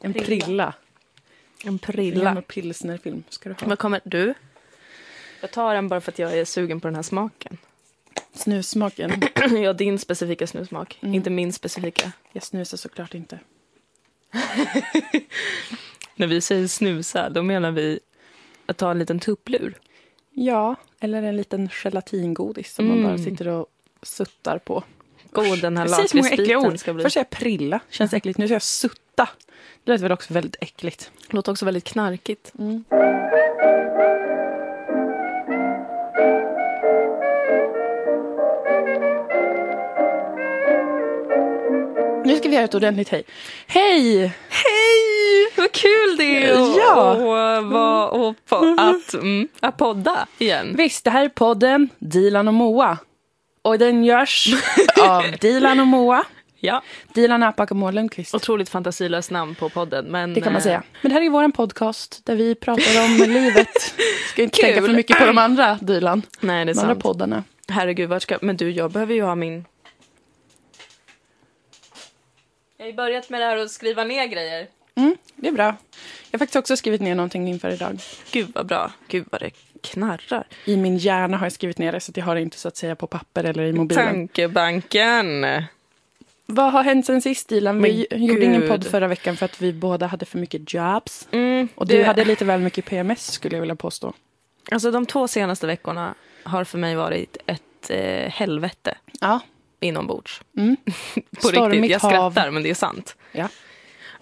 En prilla. En En prilla. gammal pilsnerfilm ska du ha. Vad kommer du? Jag tar den bara för att jag är sugen på den här smaken. Snussmaken. ja, din specifika snusmak. Mm. Inte min specifika. Jag snusar såklart inte. När vi säger snusa, då menar vi att ta en liten tupplur. Ja, eller en liten gelatingodis som Mm. man bara sitter och suttar på. God den här lakritsbiten ska bli. Först säger jag prilla, känns äckligt. Nu säger jag sutta. Det lät väl också väldigt äckligt. Låter också väldigt knarkigt. Nu ska vi göra ett ordentligt hej. Hej! Hej! Vad kul det är att Ja. att vara och po- att, mm, att podda igen. Visst, det här är podden Dilan och Moa. Och den görs av Dilan och Moa. Ja, Dilan Apak och Moa Lundqvist. otroligt fantasilöst namn på podden. Men, Det kan man eh, säga. Men det här är vår podcast där vi pratar om livet. Ska inte tänka Kul. för mycket på de andra, Dilan. Nej, det är De andra sant. poddarna. Herregud, vart ska... Men du, jag behöver ju ha min... Jag har ju börjat med det här att skriva ner grejer. Mm, det är bra. Jag har faktiskt också skrivit ner någonting inför idag. Gud vad bra. Gud vad det knarrar. I min hjärna har jag skrivit ner det så att jag har det inte så att säga på papper eller i mobilen. Tankebanken. Vad har hänt sen sist Dilan? Vi Men gjorde ingen podd förra veckan för att vi båda hade för mycket jobs. Mm, Och du det- hade lite väl mycket PMS skulle jag vilja påstå. Alltså de två senaste veckorna har för mig varit ett eh, helvete Ja. inombords. Mm. På riktigt. Jag hav. skrattar, men det är sant. Ja.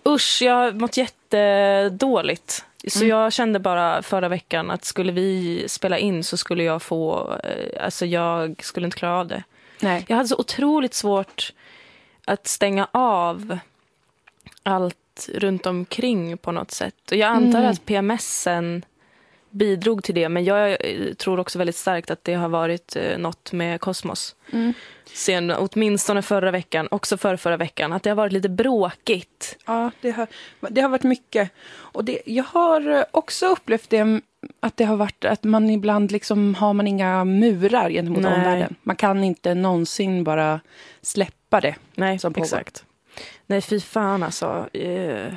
Usch, jag har mått jättedåligt. Så Mm. jag kände bara förra veckan att skulle vi spela in så skulle jag få... Eh, alltså jag skulle inte klara av det. Nej. Jag hade så otroligt svårt att stänga av allt runt omkring på något sätt. Och jag antar Mm. att PMSen bidrog till det. Men jag eh, tror också väldigt starkt att det har varit eh, något med kosmos. Mm. Sen åtminstone förra veckan, också för förra veckan, att det har varit lite bråkigt. Ja, det har, det har varit mycket. Och det, jag har också upplevt det att det har varit att man ibland liksom har man inga murar gentemot Nej. omvärlden. Man kan inte någonsin bara släppa det. Nej, Som pågår. exakt. Nej, fy fan alltså. Eh,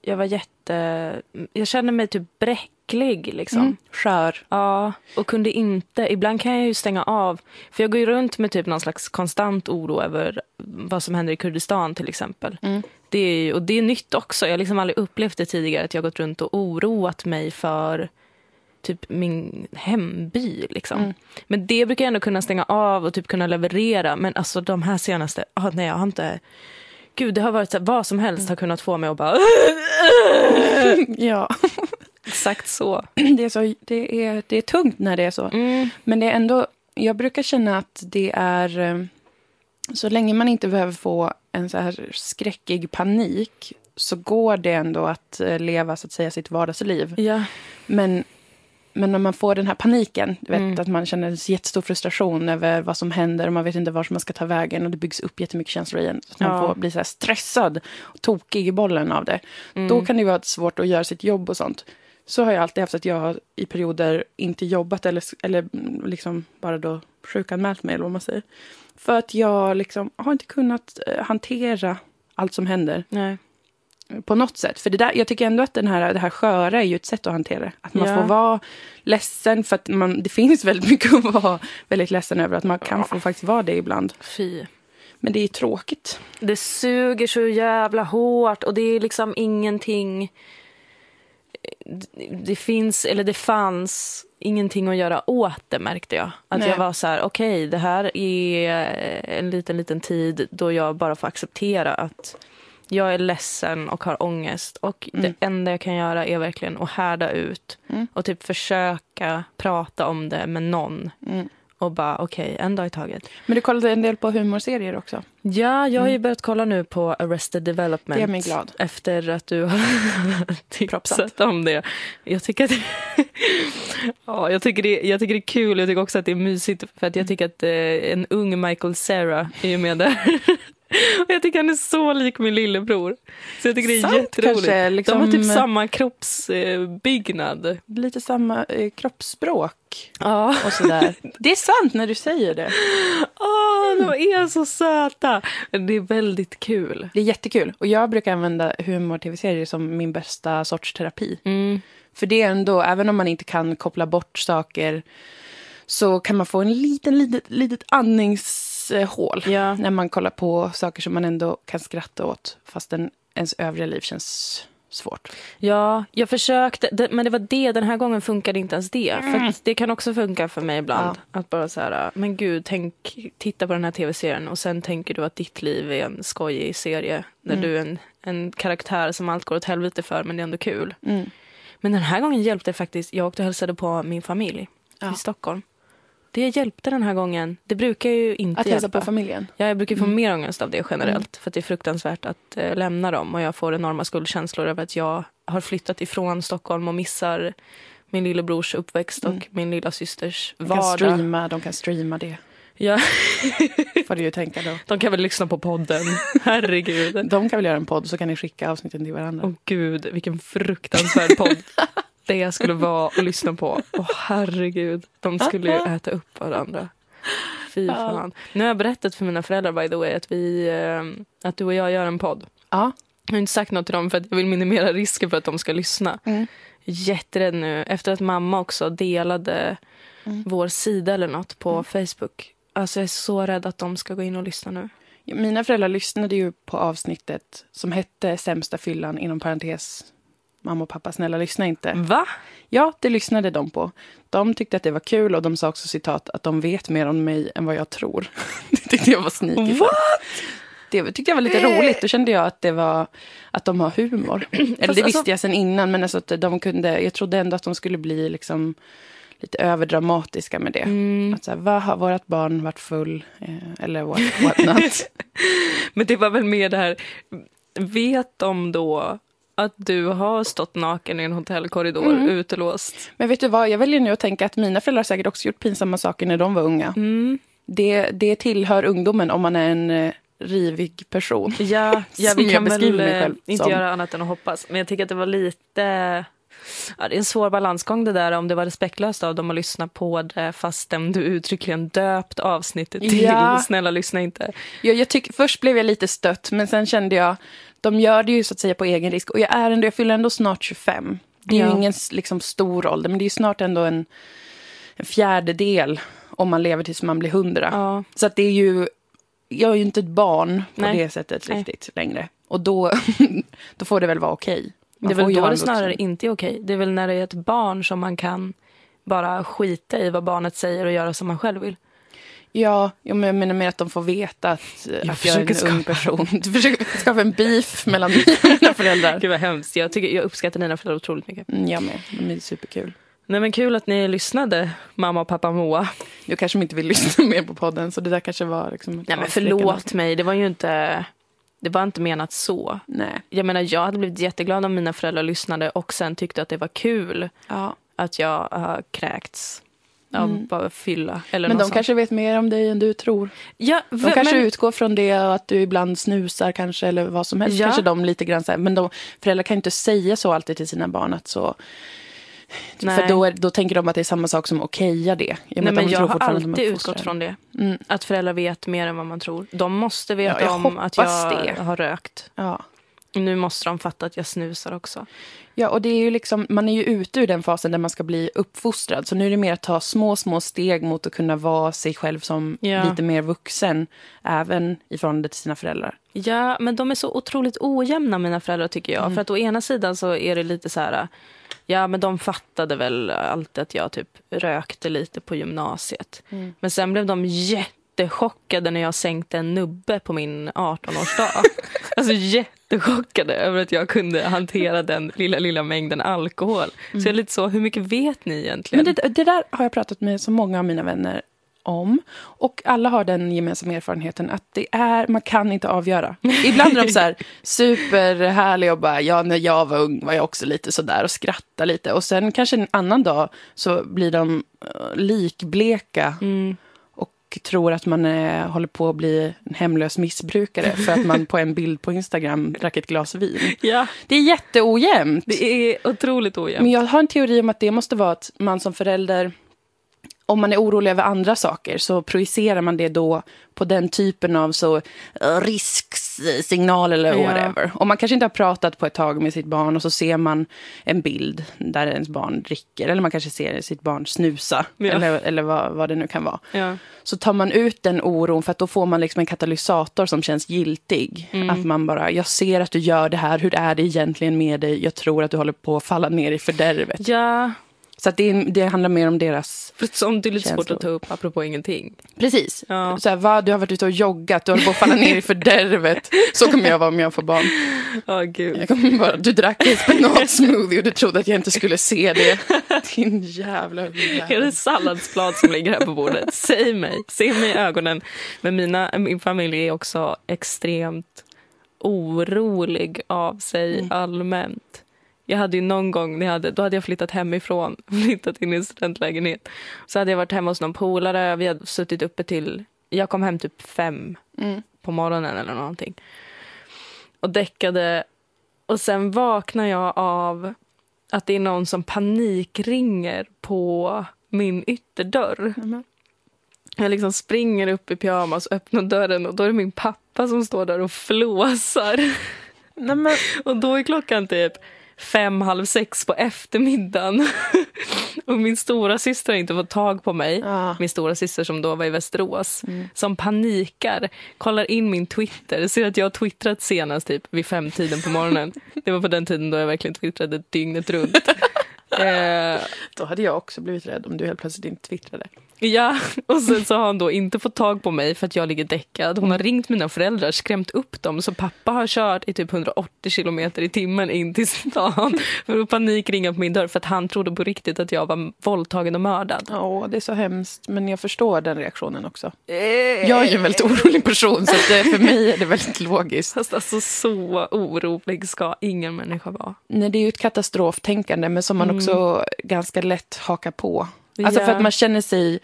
Jag var jätte... Jag kände mig typ bräcklig liksom. Mm. Skör. Ja, och kunde inte. Ibland kan jag ju stänga av. För jag går ju runt med typ någon slags konstant oro över vad som händer i Kurdistan till exempel. Mm. Det är, ju- och det är nytt också. Jag har liksom aldrig upplevt det tidigare att jag gått runt och oroat mig för typ min hemby. Liksom. Mm. Men det brukar jag ändå kunna stänga av och typ kunna leverera. Men alltså de här senaste, ah, nej jag har inte... Gud, det har varit så här, vad som helst har kunnat få mig att bara... Ja, Exakt så. det är, så, det, är, det är tungt när det är så. Mm. Men det är ändå, jag brukar känna att det är... eh, Så länge man inte behöver få en så här skräckig panik så går det ändå att eh, leva så att säga sitt vardagsliv. Ja. Men, men när man får den här paniken, du vet, Mm. att man känner en jättestor frustration över vad som händer och man vet inte vart man ska ta vägen och det byggs upp jättemycket känslor igen. Så att man Ja. får bli så stressad och tokig i bollen av det. Mm. Då kan det vara svårt att göra sitt jobb och sånt. Så har jag alltid haft att jag har i perioder inte jobbat eller, eller mm, liksom bara då sjukanmält mig eller vad man säger. För att jag liksom har inte kunnat eh, hantera allt som händer Nej. På något sätt. För det, där, jag tycker ändå att den här, det här sköra är ju ett sätt att hantera det. Att man Ja. får vara ledsen för att man, det finns väldigt mycket att vara väldigt ledsen över. Att man kan få faktiskt vara det ibland. Fy. Men det är tråkigt. Det suger så jävla hårt och det är liksom ingenting... Det finns, eller det fanns ingenting att göra åt det märkte jag. Att Nej. jag var så här, okej det här är en liten, liten tid då jag bara får acceptera att jag är ledsen och har ångest. Och Mm. det enda jag kan göra är verkligen att härda ut Mm. och typ försöka prata om det med någon. Mm. Och bara okej, en dag i taget. Men du kollade en del på humorserier också. Ja, jag har ju Mm. börjat kolla nu på Arrested Development. Det mig glad. Efter att du har tipsat om det. Jag tycker att ja, jag, tycker det, jag tycker det är kul. Jag tycker också att det är mysigt. För att jag tycker att eh, en ung Michael Cera är med där. Och jag tycker han är så lik min lillebror. Så jag tycker det är Sant, jätteroligt. kanske, liksom, De har typ samma kroppsbyggnad. Lite samma eh, kroppsspråk Ja. och sådär. det är sant när du säger det. Åh, de är så söta. Det är väldigt kul. Det är jättekul. Och jag brukar använda humor-tv-serier som min bästa sorts terapi. Mm. För det är ändå, även om man inte kan koppla bort saker så kan man få en liten, litet, litet andningshål Ja. när man kollar på saker som man ändå kan skratta åt fastän ens övriga liv känns svårt. Ja, jag försökte, men det var det, den här gången funkade inte ens det. För att det kan också funka för mig ibland. Att bara så här, men gud, tänk, titta på den här tv-serien och sen tänker du att ditt liv är en skojig serie där du är en, en karaktär som allt går åt helvete för men det är ändå kul. Mm. Men den här gången hjälpte det faktiskt, jag åkte och hälsade på min familj Ja. i Stockholm. Det hjälpte den här gången. Det brukar ju inte Att hälsa hjälpa. på familjen. Ja, jag brukar få Mm. mer ångest av det generellt. För att det är fruktansvärt att eh, lämna dem. Och jag får enorma skuldkänslor över att jag har flyttat ifrån Stockholm och missar min lillebrors uppväxt och Mm. min lilla systers De kan, vardag. streama, de kan streama det, Ja, får du ju tänka då. de kan väl lyssna på podden. Herregud. De kan väl göra en podd så kan ni skicka avsnitten till varandra. Åh gud, vilken fruktansvärd podd. Det skulle vara att lyssna på. Åh herregud, de skulle ju äta upp varandra. Fy fan. Nu har jag berättat för mina föräldrar by the way att, vi, eh, att du och jag gör en podd. Ja. Jag har inte sagt något till dem för att jag vill minimera risker för att de ska lyssna. Mm. Jätterädd nu. Efter att mamma också delade Mm. vår sida eller något på Facebook. Alltså jag är så rädd att de ska gå in och lyssna nu. Mina föräldrar lyssnade ju på avsnittet som hette Sämsta fyllan, inom parentes. Mamma och pappa, snälla lyssna inte. Va? Ja, det lyssnade de på. De tyckte att det var kul och de sa också citat att de vet mer om mig än vad jag tror. det tyckte jag var sneaky. What? Det tyckte jag var lite roligt. Då kände jag att det var att de har humor. Eller det alltså- visste jag sen innan, men alltså att de kunde, jag trodde ändå att de skulle bli liksom lite överdramatiska med det. Mm. Att så här, vad har vårt barn varit full? Eh, eller what, what not? Men det var väl mer det här, vet de då att du har stått naken i en hotellkorridor Mm. utelåst? Men vet du vad, jag väljer nu att tänka att mina föräldrar säkert också gjort pinsamma saker när de var unga. Mm. Det, det tillhör ungdomen om man är en eh, rivig person. Ja, ja vi jag kan väl eh, inte som. göra annat än att hoppas. Men jag tycker att det var lite... Ja, det är en svår balansgång det där om det var respektlöst av dem att lyssna på det fastän du uttryckligen döpt avsnittet till Ja. Snälla lyssna inte. Jag, jag tyck, först blev jag lite stött, men sen kände jag, de gör det ju så att säga på egen risk. Och jag, är ändå, jag fyller ändå snart 25. Det är Ja. ju ingen liksom, stor ålder, men det är snart ändå en, en fjärdedel om man lever tills man blir 100. Ja. Så att det är ju, jag är ju inte ett barn på Nej. det sättet Nej. riktigt längre. Och då, då får det väl vara okej. Man Det är väl då det snarare inte är okej. Det är väl när det är ett barn som man kan bara skita i vad barnet säger och göra som man själv vill. Ja, jag menar mer att de får veta att jag, att jag är en ung skapa- person. Du försöker skapa en beef mellan mig och mina föräldrar. Gud vad hemskt. Jag, tycker, jag uppskattar dina föräldrar otroligt mycket. Mm, jag med. De är superkul. Nej men kul att ni lyssnade, mamma och pappa Moa. Du kanske inte vill lyssna mer på podden, så det där kanske var liksom... Nej men förlåt mig, det var ju inte, det var inte menat så. Nej. Jag menar jag hade blivit jätteglad om mina föräldrar lyssnade och sen tyckte att det var kul Ja. att jag har kräkts av Mm. bara fylla eller Men de sånt. kanske vet mer om dig än du tror. Ja, De kanske men, utgår från det och att du ibland snusar kanske eller vad som helst. Ja. Kanske de lite grann så här, men de, föräldrar kan ju inte säga så alltid till sina barn att så... Nej. För då, är, då tänker de att det är samma sak som okeja det. Med Nej, men de jag har alltid utgått från det. Mm. Att föräldrar vet mer än vad man tror. De måste veta Ja, jag om att jag det. har rökt. Ja. Nu måste de fatta att jag snusar också. Ja, och det är ju liksom, man är ju ute ur den fasen där man ska bli uppfostrad. Så nu är det mer att ta små, små steg mot att kunna vara sig själv som Ja. lite mer vuxen. Även i förhållande till sina föräldrar. Ja, men de är så otroligt ojämna mina föräldrar tycker jag. För att å ena sidan så är det lite så här, ja men de fattade väl alltid att jag typ rökte lite på gymnasiet. Men sen blev de jättechockade när jag sänkte en nubbe på min 18-årsdag. alltså jättechockade över att jag kunde hantera den lilla, lilla mängden alkohol. Så jag är lite så, hur mycket vet ni egentligen? Men det, det där har jag pratat med så många av mina vänner om. Och alla har den gemensamma erfarenheten att det är, man kan inte avgöra. Ibland är de så här superhärliga och bara, ja när jag var ung var jag också lite sådär och skrattar lite. Och sen kanske en annan dag så blir de uh, likbleka Mm. Och tror att man eh, håller på att bli en hemlös missbrukare för att man på en bild på Instagram drack ett glas vin. Ja. Det är jätteojämnt. Det är otroligt ojämnt. Men jag har en teori om att det måste vara att man som förälder om man är orolig över andra saker så projicerar man det då på den typen av så eh, risksignal eller Ja. whatever. Om man kanske inte har pratat på ett tag med sitt barn och så ser man en bild där ens barn dricker eller man kanske ser sitt barn snusa Ja. eller, eller vad, vad det nu kan vara. Ja. Så tar man ut den oron för att då får man liksom en katalysator som känns giltig. Mm. Att man bara, jag ser att du gör det här, hur är det egentligen med dig? Jag tror att du håller på att falla ner i fördärvet. ja, Så det, det handlar mer om deras... för sånt är lite svårt Känslor. att ta upp apropå ingenting. Precis. Ja. Så här, va, du har varit ute och joggat, du håller på att falla ner i fördärvet. Så kommer jag vara om jag får barn. Ja, gud. Jag kommer bara, du drack en spenatsmoothie och du trodde att jag inte skulle se det. Din jävla Är det salladsblad som ligger här på bordet? Säg mig, se mig i ögonen. Men mina, min familj är också extremt orolig av sig allmänt. Jag hade ju någon gång, hade, då hade jag flyttat hemifrån, flyttat in i en studentlägenhet. Så hade jag varit hemma hos någon polare, vi hade suttit uppe till, jag kom hem typ fem Mm. på morgonen eller någonting. Och däckade. Och sen vaknar jag av att det är någon som panikringer på min ytterdörr. Mm. Jag liksom springer upp i pyjamas och öppnar dörren och då är det min pappa som står där och flåsar. Nej, men, Och då är klockan typ fem, halv sex på eftermiddagen. Och min stora syster har inte fått tag på mig. Ja. Min stora syster som då var i Västerås. Mm. Som panikar, kollar in min Twitter, ser att jag har twittrat senast typ vid femtiden på morgonen. Det var på den tiden då jag verkligen twittrade dygnet runt. eh, då hade jag också blivit rädd om du helt plötsligt inte twittrade. Ja, och sen så har han då inte fått tag på mig för att jag ligger däckad. Hon har ringt mina föräldrar, skrämt upp dem. Så pappa har kört i typ 180 kilometer i timmen in till stan för att panikringa på min dörr för att han trodde på riktigt att jag var våldtagen och mördad. Ja, det är så hemskt. Men jag förstår den reaktionen också. Jag är ju en väldigt orolig person så för mig är det väldigt logiskt. Fast alltså så orolig ska ingen människa vara. Nej, det är ju ett katastroftänkande men som man också ganska lätt hakar på. Alltså Ja. för att man känner sig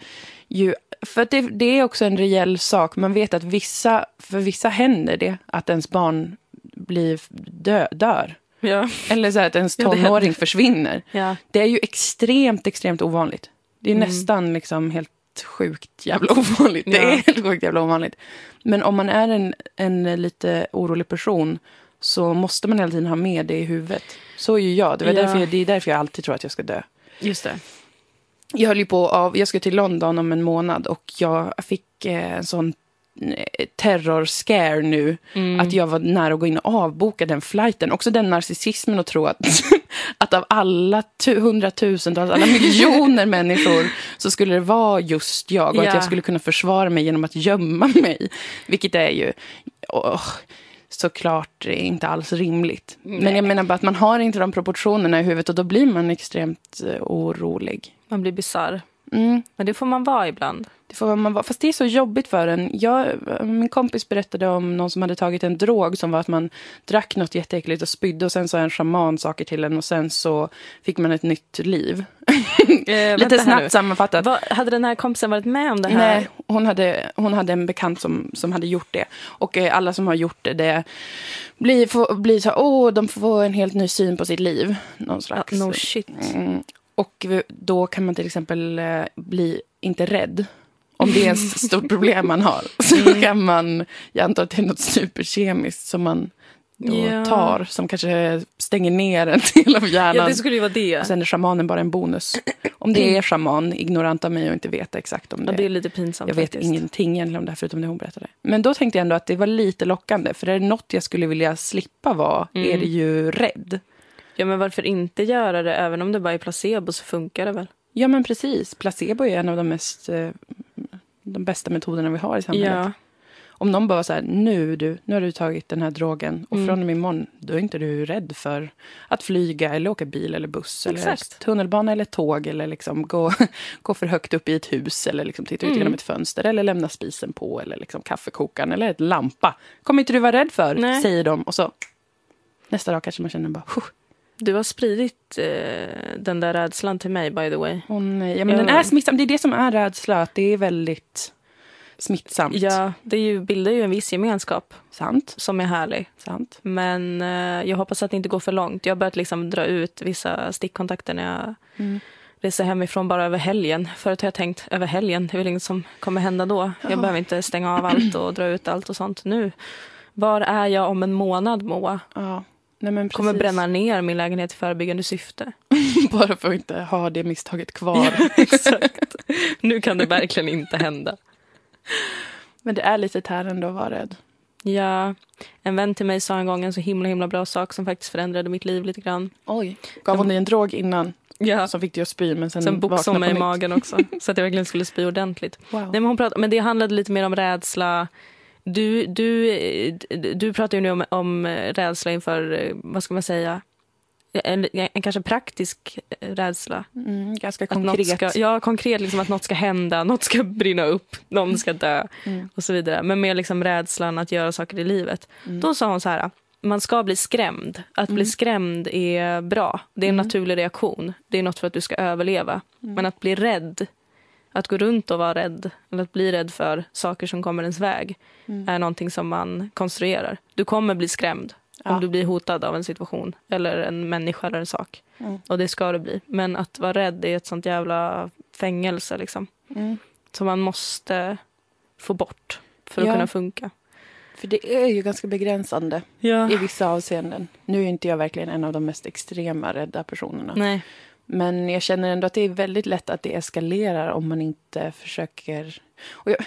ju... För att det, det är också en reell sak. Man vet att vissa, för vissa händer det att ens barn blir dö, dör. Ja. Eller så här att ens Ja, tonåring försvinner. Ja. Det är ju extremt, extremt ovanligt. Det är nästan liksom helt sjukt jävla ovanligt. Det Ja. är helt sjukt jävla ovanligt. Men om man är en, en lite orolig person så måste man hela tiden ha med det i huvudet. Så är ju jag. Det, var Ja. därför jag. det är därför jag alltid tror att jag ska dö. Just det. Jag höll ju på av, jag ska till London om en månad och jag fick eh, en sån eh, terror-scare nu. Att jag var nära att gå in och avboka den flighten. Också den narcissismen att tro att, att av alla tu, hundratusentals, alla miljoner människor så skulle det vara just jag. Och Ja. att jag skulle kunna försvara mig genom att gömma mig. Vilket är ju åh, såklart inte alls rimligt. Men jag menar bara att man har inte de proportionerna i huvudet och då blir man extremt eh, orolig. Man blir bisarr. Mm. Men det får man vara ibland. Det får man vara. Fast det är så jobbigt för en. Jag, min kompis berättade om någon som hade tagit en drog som var att man drack något jätteäckligt och spydde och sen sa en shaman saker till en och sen så fick man ett nytt liv. Eh, Lite snabbt sammanfattat. Vad, hade den här kompisen varit med om det här? Nej, hon hade, hon hade en bekant som, som hade gjort det. Och eh, alla som har gjort det, det blir, får, blir så här, åh, de får få en helt ny syn på sitt liv. Någon Ja, slags. no shit. Mm. Och då kan man till exempel eh, bli inte rädd. Om det är ett stort problem man har. Så Mm. kan man, jag antar att det är något superkemiskt som man då Ja. tar. Som kanske stänger ner en del av hjärnan. Ja, det skulle ju vara det. Och sen är shamanen bara en bonus. Om det är shaman, ignorant av mig och inte veta exakt om det. Ja, det är lite pinsamt jag vet faktiskt. ingenting egentligen om det här förutom det hon berättade. Men då tänkte jag ändå att det var lite lockande. För är det något jag skulle vilja slippa vara Mm. är det ju rädd. Ja, men varför inte göra det? Även om det bara är placebo så funkar det väl? Ja men precis. Placebo är en av de mest eh, de bästa metoderna vi har i samhället. Ja. Om någon bara så här, nu du, nu har du tagit den här drogen och Mm. från och med imorgon, då är inte du rädd för att flyga eller åka bil eller buss eller Exakt. tunnelbana eller tåg eller liksom gå, gå för högt upp i ett hus eller liksom titta ut Mm. genom ett fönster eller lämna spisen på eller liksom kaffekokaren eller ett lampa. Kommer inte du vara rädd för, Nej. säger de och så nästa dag kanske man känner bara, "Huh, Du har spridit eh, den där rädslan till mig, by the way. åh nej. Ja, men Ja. den är smittsam, det är det som är rädsla, att det är väldigt smittsamt. Ja, det ju, bildar ju en viss gemenskap Sant, som är härlig. sant. Men eh, jag hoppas att det inte går för långt. Jag har börjat liksom dra ut vissa stickkontakter när jag Mm. reser hemifrån bara över helgen. Förut har jag tänkt över helgen, det är väl inget som kommer hända då. Jag Ja. behöver inte stänga av allt och dra ut allt och sånt nu. Var är jag om en månad, Moa? Ja. Nej. Kommer bränna ner min lägenhet i förebyggande syfte. Bara för att inte ha det misstaget kvar. Exakt. Nu kan det verkligen inte hända. Men det är lite tärande att vara rädd. Ja, en vän till mig sa en gång en så himla himla bra sak som faktiskt förändrade mitt liv lite grann. Oj. Gav hon dig en drog innan Ja, som fick dig att spy men sen, sen boxade hon mig i magen också. Så att jag verkligen skulle spy ordentligt. Wow. Nej, men, hon pratade, men det handlade lite mer om rädsla. Du, du, du pratar ju nu om, om rädsla inför, eh, vad ska man säga, en, en kanske praktisk rädsla. Mm, ganska konkret. ska, ja, konkret, liksom att något ska hända, något ska brinna upp, någon ska dö Mm. och så vidare. Men mer liksom rädslan att göra saker i livet. Mm. Då sa hon så här, man ska bli skrämd. Att bli Mm. skrämd är bra. Det är en Mm. naturlig reaktion. Det är något för att du ska överleva. Mm. Men att bli rädd, att gå runt och vara rädd, eller att bli rädd för saker som kommer ens väg, Mm. är någonting som man konstruerar. Du kommer bli skrämd Ja. om du blir hotad av en situation, eller en människa eller en sak. Mm. Och det ska du bli. Men att vara rädd är ett sånt jävla fängelse liksom. Mm. Som man måste få bort för att Ja. kunna funka. För det är ju ganska begränsande Ja. i vissa avseenden. Nu är inte jag verkligen en av de mest extrema rädda personerna. Nej. Men jag känner ändå att det är väldigt lätt att det eskalerar om man inte försöker... Och jag,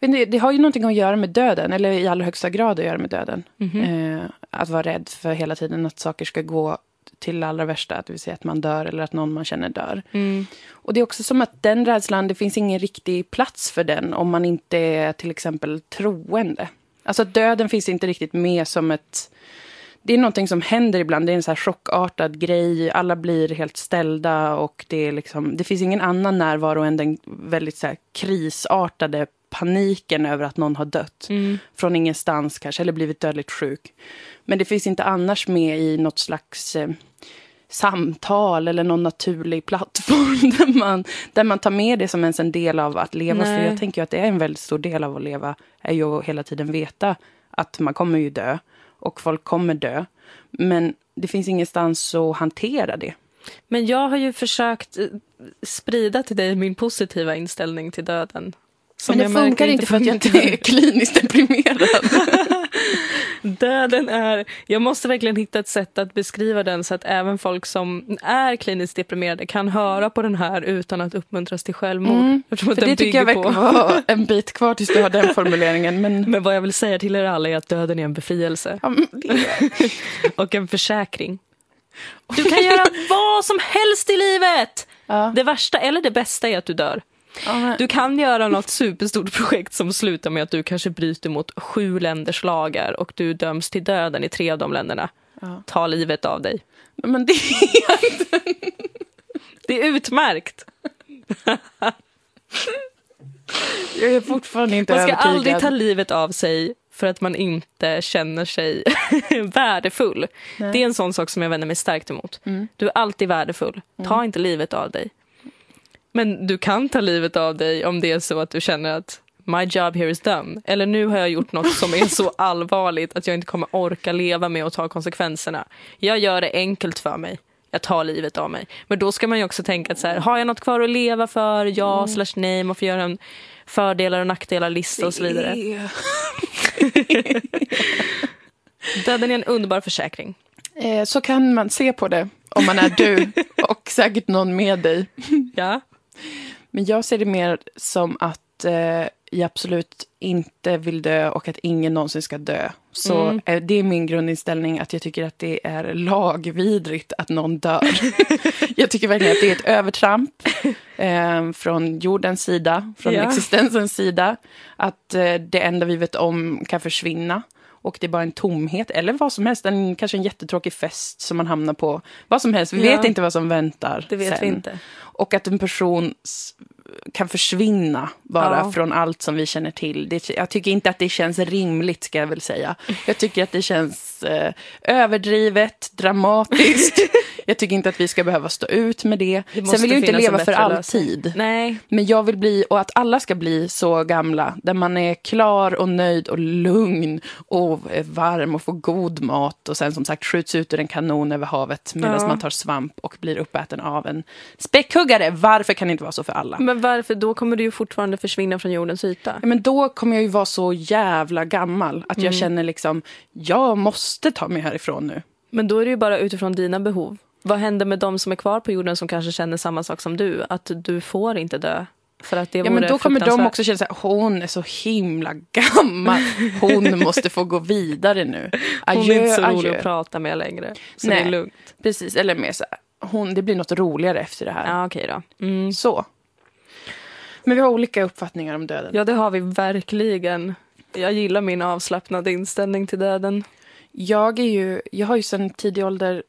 inte, det har ju någonting att göra med döden, eller i allra högsta grad att göra med döden. Mhm. Eh, att vara rädd för hela tiden att saker ska gå till det allra värsta, det vill säga att man dör eller att någon man känner dör. Mm. Och det är också som att den rädslan, det finns ingen riktig plats för den om man inte är till exempel troende. Alltså att döden finns inte riktigt med som ett... Det är någonting som händer ibland, det är en så här chockartad grej, alla blir helt ställda och det är liksom... Det finns ingen annan närvaro än den väldigt så krisartade paniken över att någon har dött Mm. från ingenstans kanske, eller blivit dödligt sjuk. Men det finns inte annars med i något slags eh, samtal eller någon naturlig plattform där man, där man tar med det som ens en del av att leva. För Nej. jag tänker att det är en väldigt stor del av att leva, är ju att hela tiden veta att man kommer ju dö och folk kommer dö. Men det finns ingenstans att hantera det. Men jag har ju försökt eh, sprida till dig min positiva inställning till döden. Som Men det funkar inte för att jag inte är kliniskt deprimerad. Döden är... Jag måste verkligen hitta ett sätt att beskriva den så att även folk som är kliniskt deprimerade kan höra på den här utan att uppmuntras till självmord. Mm, För det tycker jag verkar vara en bit kvar tills du har den formuleringen. Men, Men vad jag vill säga till er alla är att döden är en befrielse är- och en försäkring. Du kan göra vad som helst i livet! ja, Det värsta eller det bästa är att du dör. Ja, Du kan göra något superstort projekt som slutar med att du kanske bryter mot sju länders lagar och du döms till döden i tre av de länderna. ja. Ta livet av dig. Men det Det är utmärkt. jag är fortfarande inte Man ska övertygad. aldrig ta livet av sig för att man inte känner sig värdefull. Nej. Det är en sån sak som jag vänder mig starkt emot. Mm. Du är alltid värdefull. Ta inte livet av dig. Men du kan ta livet av dig om det är så att du känner att my job here is done. Eller nu har jag gjort något som är så allvarligt att jag inte kommer orka leva med och ta konsekvenserna. Jag gör det enkelt för mig. Jag tar livet av mig. Men då ska man ju också tänka att så här, har jag något kvar att leva för? Ja slash nej. Man får göra en fördelar och nackdelar-lista och så vidare. Döden är en underbar försäkring. Eh, Så kan man se på det om man är du och säkert någon med dig. Ja. Men jag ser det mer som att eh, jag absolut inte vill dö och att ingen någonsin ska dö. Så Mm. eh, det är min grundinställning att jag tycker att det är lagvidrigt att någon dör. jag tycker verkligen att det är ett övertramp eh, från jordens sida, från Ja. existensens sida. Att eh, det enda vi vet om kan försvinna. Och det är bara en tomhet, eller vad som helst. En, kanske en jättetråkig fest som man hamnar på. Vad som helst, vi Ja. vet inte vad som väntar Det vet sen. vi inte. Och att en person kan försvinna bara Ja. från allt som vi känner till. Det, jag tycker inte att det känns rimligt, ska jag väl säga. Jag tycker att det känns eh, överdrivet, dramatiskt. Jag tycker inte att vi ska behöva stå ut med det. Sen vill jag inte leva för alltid. Nej, Men jag vill bli, och att alla ska bli så gamla, där man är klar och nöjd och lugn och är varm och får god mat och sen som sagt skjuts ut ur en kanon över havet medan Ja. man tar svamp och blir uppäten av en späckhuggare. Varför kan det inte vara så för alla? men varför? Då kommer du ju fortfarande försvinna från jordens yta. Ja, men då kommer jag ju vara så jävla gammal att Mm. jag känner liksom, jag måste ta mig härifrån nu. Men då är det ju bara utifrån dina behov. Vad händer med de som är kvar på jorden som kanske känner samma sak som du? Att du får inte dö. För att det Ja, men då kommer de också känna så här, hon är så himla gammal. Hon måste få gå vidare nu. Hon är Adjö, inte så rolig adjö. att prata med längre. Så Nej. det är lugnt. Precis, eller mer så här, hon, det blir något roligare efter det här. Ja, okej då. Mm. Så. Men vi har olika uppfattningar om döden. Ja, det har vi verkligen. Jag gillar min avslappnade inställning till döden. Jag, är ju, jag har ju sedan tidig ålder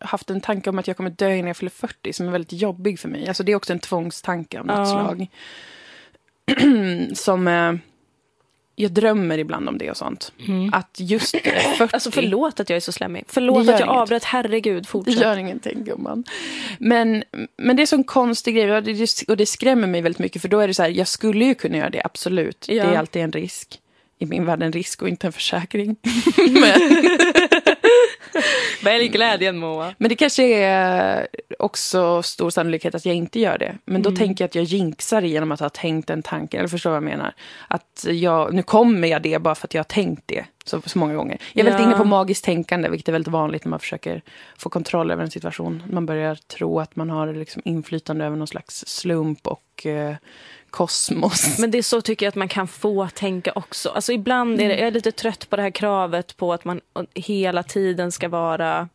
haft en tanke om att jag kommer dö innan jag fyller 40 som är väldigt jobbig för mig. Alltså det är också en tvångstanke av något Ja. slag. som... Eh, jag drömmer ibland om det och sånt. Att just eh, 40... Alltså förlåt att jag är så slemmig. Förlåt Det att jag avbröt. Herregud, Det fortsätt. gör ingenting, gumman. Men, men det är en konstig grej och det, och det skrämmer mig väldigt mycket. För då är det så här, jag skulle ju kunna göra det, absolut. Ja. Det är alltid en risk. I min värld en risk och inte en försäkring. men, Välj glädjen, Moa. men det kanske är också stor sannolikhet att jag inte gör det. Men då Mm. tänker jag att jag jinxar genom att ha tänkt en tanke. Eller förstår vad jag menar? Att jag, nu kommer jag det bara för att jag har tänkt det så, så många gånger. Jag är väldigt Ja. inne på magiskt tänkande, vilket är väldigt vanligt när man försöker få kontroll över en situation. Man börjar tro att man har liksom inflytande över någon slags slump och eh, kosmos. Men det är så tycker jag att man kan få tänka också. Alltså ibland är det, jag är lite trött på det här kravet på att man hela tiden ska vara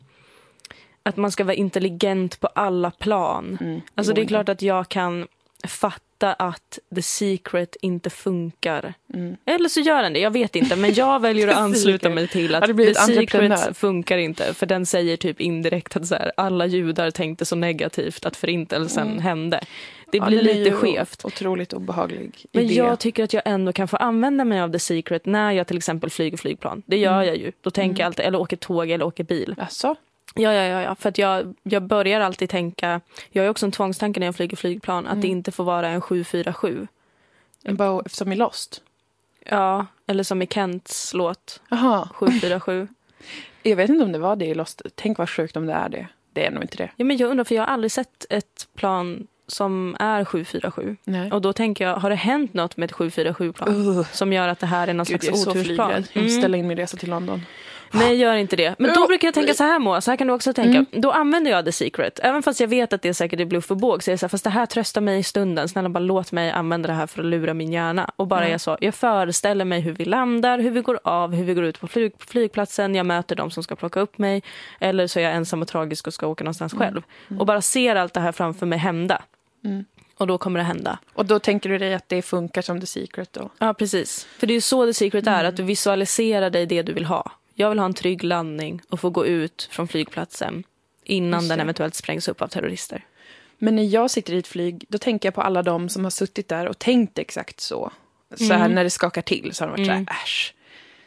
att man ska vara intelligent på alla plan. Mm. Alltså det är klart att jag kan fatta att The Secret inte funkar. Mm. Eller så gör den det, jag vet inte. Men jag väljer att ansluta mig till att The? Secret funkar inte. För den säger typ indirekt att så här, alla judar tänkte så negativt att förintelsen Mm. hände. Det Ja, blir är lite skevt. Otroligt obehaglig Men idé. jag tycker att jag ändå kan få använda mig av The Secret när jag till exempel flyger flygplan. Det gör Mm. jag ju. Då tänker jag alltid, eller åker tåg eller åker bil. Alltså? Ja, ja, ja, ja. För att jag, jag börjar alltid tänka, jag har också en tvångstanke när jag flyger flygplan, att det Mm. inte får vara en 747. Bara, som i Lost? Ja, eller som i Kents låt, Jaha. 747. Jag vet inte om det var det i Lost. Tänk vad sjukt om det är det. Det är nog inte det. ja, men jag undrar, för jag har aldrig sett ett plan som är 747. Nej. Och då tänker jag, har det hänt något med ett 747-plan Uh, som gör att det här är någon Gud, slags otursplan? Jag måste ställa in min resa till London. Nej, gör inte det. Men då brukar jag tänka så här Moa, så här kan du också tänka. Mm. Då använder jag The Secret. Även fast jag vet att det är säkert är bluff och båg så är det så här, fast det här tröstar mig i stunden. Snälla bara låt mig använda det här för att lura min hjärna. Och bara Ja. jag så, jag föreställer mig hur vi landar, hur vi går av, hur vi går ut på flyg, flygplatsen. Jag möter de som ska plocka upp mig. Eller så är jag ensam och tragisk och ska åka någonstans själv. Och bara ser allt det här framför mig hända. Mm. Och då kommer det hända. Och då tänker du dig att det funkar som The Secret då? Ja, precis. För det är ju så The Secret är, att du visualiserar dig det du vill ha. Jag vill ha en trygg landning och få gå ut från flygplatsen innan den eventuellt sprängs upp av terrorister. Men när jag sitter i ett flyg, då tänker jag på alla de som har suttit där och tänkt exakt så. Så här Mm. när det skakar till så har de varit Mm. så här, äsch.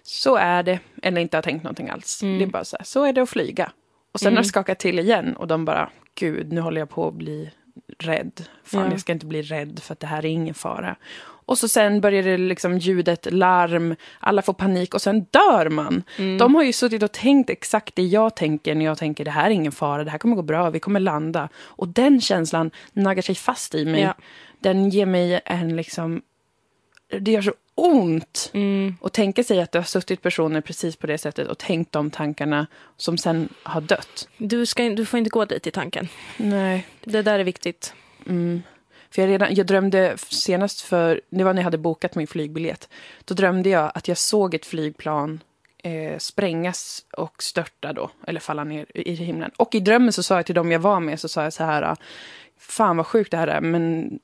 Så är det, eller inte har tänkt någonting alls. Mm. Det är bara så här, så är det att flyga. Och sen Mm. har det skakat till igen och de bara, gud, nu håller jag på att bli rädd. Fan, Ja. jag ska inte bli rädd för att det här är ingen fara. Och så sen börjar det liksom ljudet, larm, alla får panik och sen dör man. Mm. De har ju suttit och tänkt exakt det jag tänker när jag tänker det här är ingen fara, det här kommer gå bra, vi kommer landa. Och den känslan naggar sig fast i mig. Ja. Den ger mig en liksom... Det gör så ont Mm. tänka sig att det har suttit personer precis på det sättet och tänkt de tankarna som sen har dött. Du, ska, du får inte gå dit i tanken. Nej. Det där är viktigt. Mm. För jag, redan, jag drömde senast för, det var när jag hade bokat min flygbiljett. Då drömde jag att jag såg ett flygplan eh, sprängas och störta då, eller falla ner i himlen. Och i drömmen så sa jag till dem jag var med, så sa jag så här, fan vad sjukt det här är, men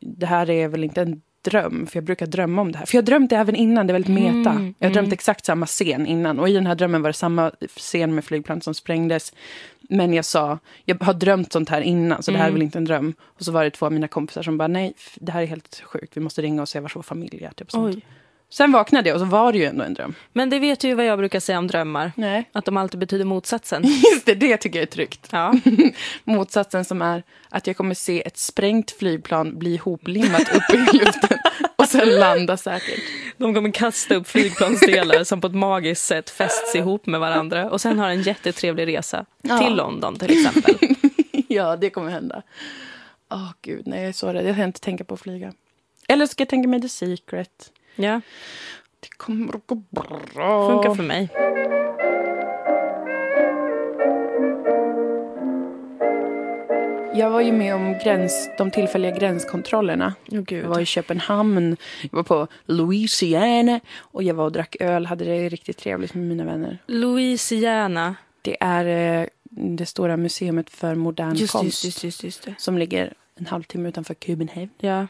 det här är väl inte en dröm, för jag brukar drömma om det här. För jag har drömt det även innan, det är väldigt meta. Mm, jag har drömt mm. exakt samma scen innan. Och i den här drömmen var det samma scen med flygplan som sprängdes. Men jag sa, jag har drömt sånt här innan, så det här är Mm. väl inte en dröm. Och så var det två av mina kompisar som bara, nej, det här är helt sjukt, vi måste ringa och se var vår familj är. Typ sånt. Oj. Sen vaknade jag och så var det ju ändå en dröm. Men det vet du ju vad jag brukar säga om drömmar. Nej. Att de alltid betyder motsatsen. Just det, det tycker jag är tryggt. Ja. Motsatsen som är att jag kommer se ett sprängt flygplan bli ihoplimmat upp i luften och sen landa säkert. De kommer kasta upp flygplansdelar som på ett magiskt sätt fästs ihop med varandra och sen har en jättetrevlig resa Ja. till London till exempel. Ja, det kommer hända. Åh gud, nej jag är så rädd. Jag kan inte tänka på att flyga. Eller ska jag tänka mig The Secret. Ja, Det kommer att gå bra. funkar för mig. Jag var ju med om gräns, de tillfälliga gränskontrollerna. Oh, gud. Jag var i Köpenhamn, jag var på Louisiana och jag var och drack öl, hade det riktigt trevligt med mina vänner. Louisiana. Det är eh, det stora museet för modern Just, konst just, just, just, just det. som ligger en halvtimme utanför Kubenhavn. Ja.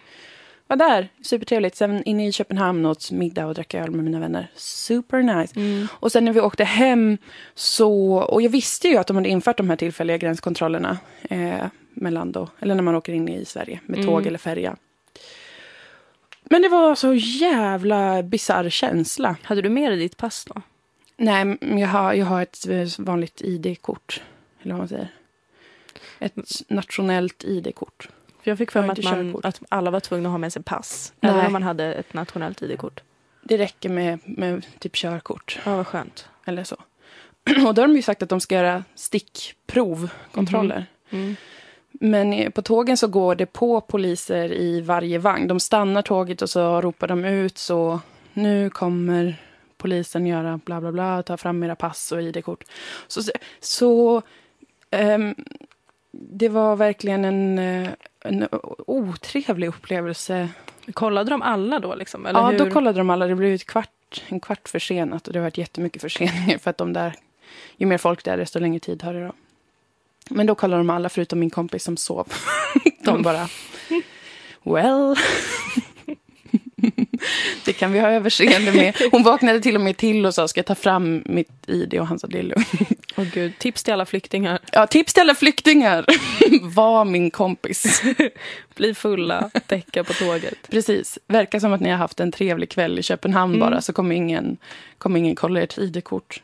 Var där, supertrevligt. Sen inne i Köpenhamn åt middag och drack öl med mina vänner. Super nice. Mm. Och sen när vi åkte hem så, och jag visste ju att de hade infört de här tillfälliga gränskontrollerna eh, mellan då, eller när man åker in i Sverige med tåg Mm. eller färja. Men det var så jävla bisarr känsla. Hade du med dig ditt pass då? Nej, jag har, jag har ett eh, vanligt ID-kort. Eller vad man säger. Ett nationellt ID-kort. För jag fick för mig att, man, att alla var tvungna att ha med sig pass. Nej. Även om man hade ett nationellt ID-kort. Det räcker med, med typ körkort. Ja, vad skönt. Eller så. Och då har de ju sagt att de ska göra stickprov, kontroller. Mm. Men på tågen så går det på poliser i varje vagn. De stannar tåget och så ropar de ut så nu kommer polisen göra bla bla bla, ta fram era pass och ID-kort. Så, så ehm, det var verkligen en, eh, en otrevlig upplevelse. Kollade de alla då? Liksom, eller ja, hur? då kollade de alla. Det blev ett kvart, en kvart försenat och det har varit jättemycket förseningar för att de där, ju mer folk det är desto längre tid har det då. Men då kollade de alla förutom min kompis som sov. de bara, well. det kan vi ha överseende med. Hon vaknade till och med till och sa, ska jag ta fram mitt ID? Och han sa, det är lugnt. Åh, gud. Tips till alla flyktingar. Ja, tips till alla flyktingar. Var min kompis. Bli fulla, däcka på tåget. Precis. Verkar som att ni har haft en trevlig kväll i Köpenhamn Mm. bara, så kommer ingen, kommer ingen kolla ert ID-kort.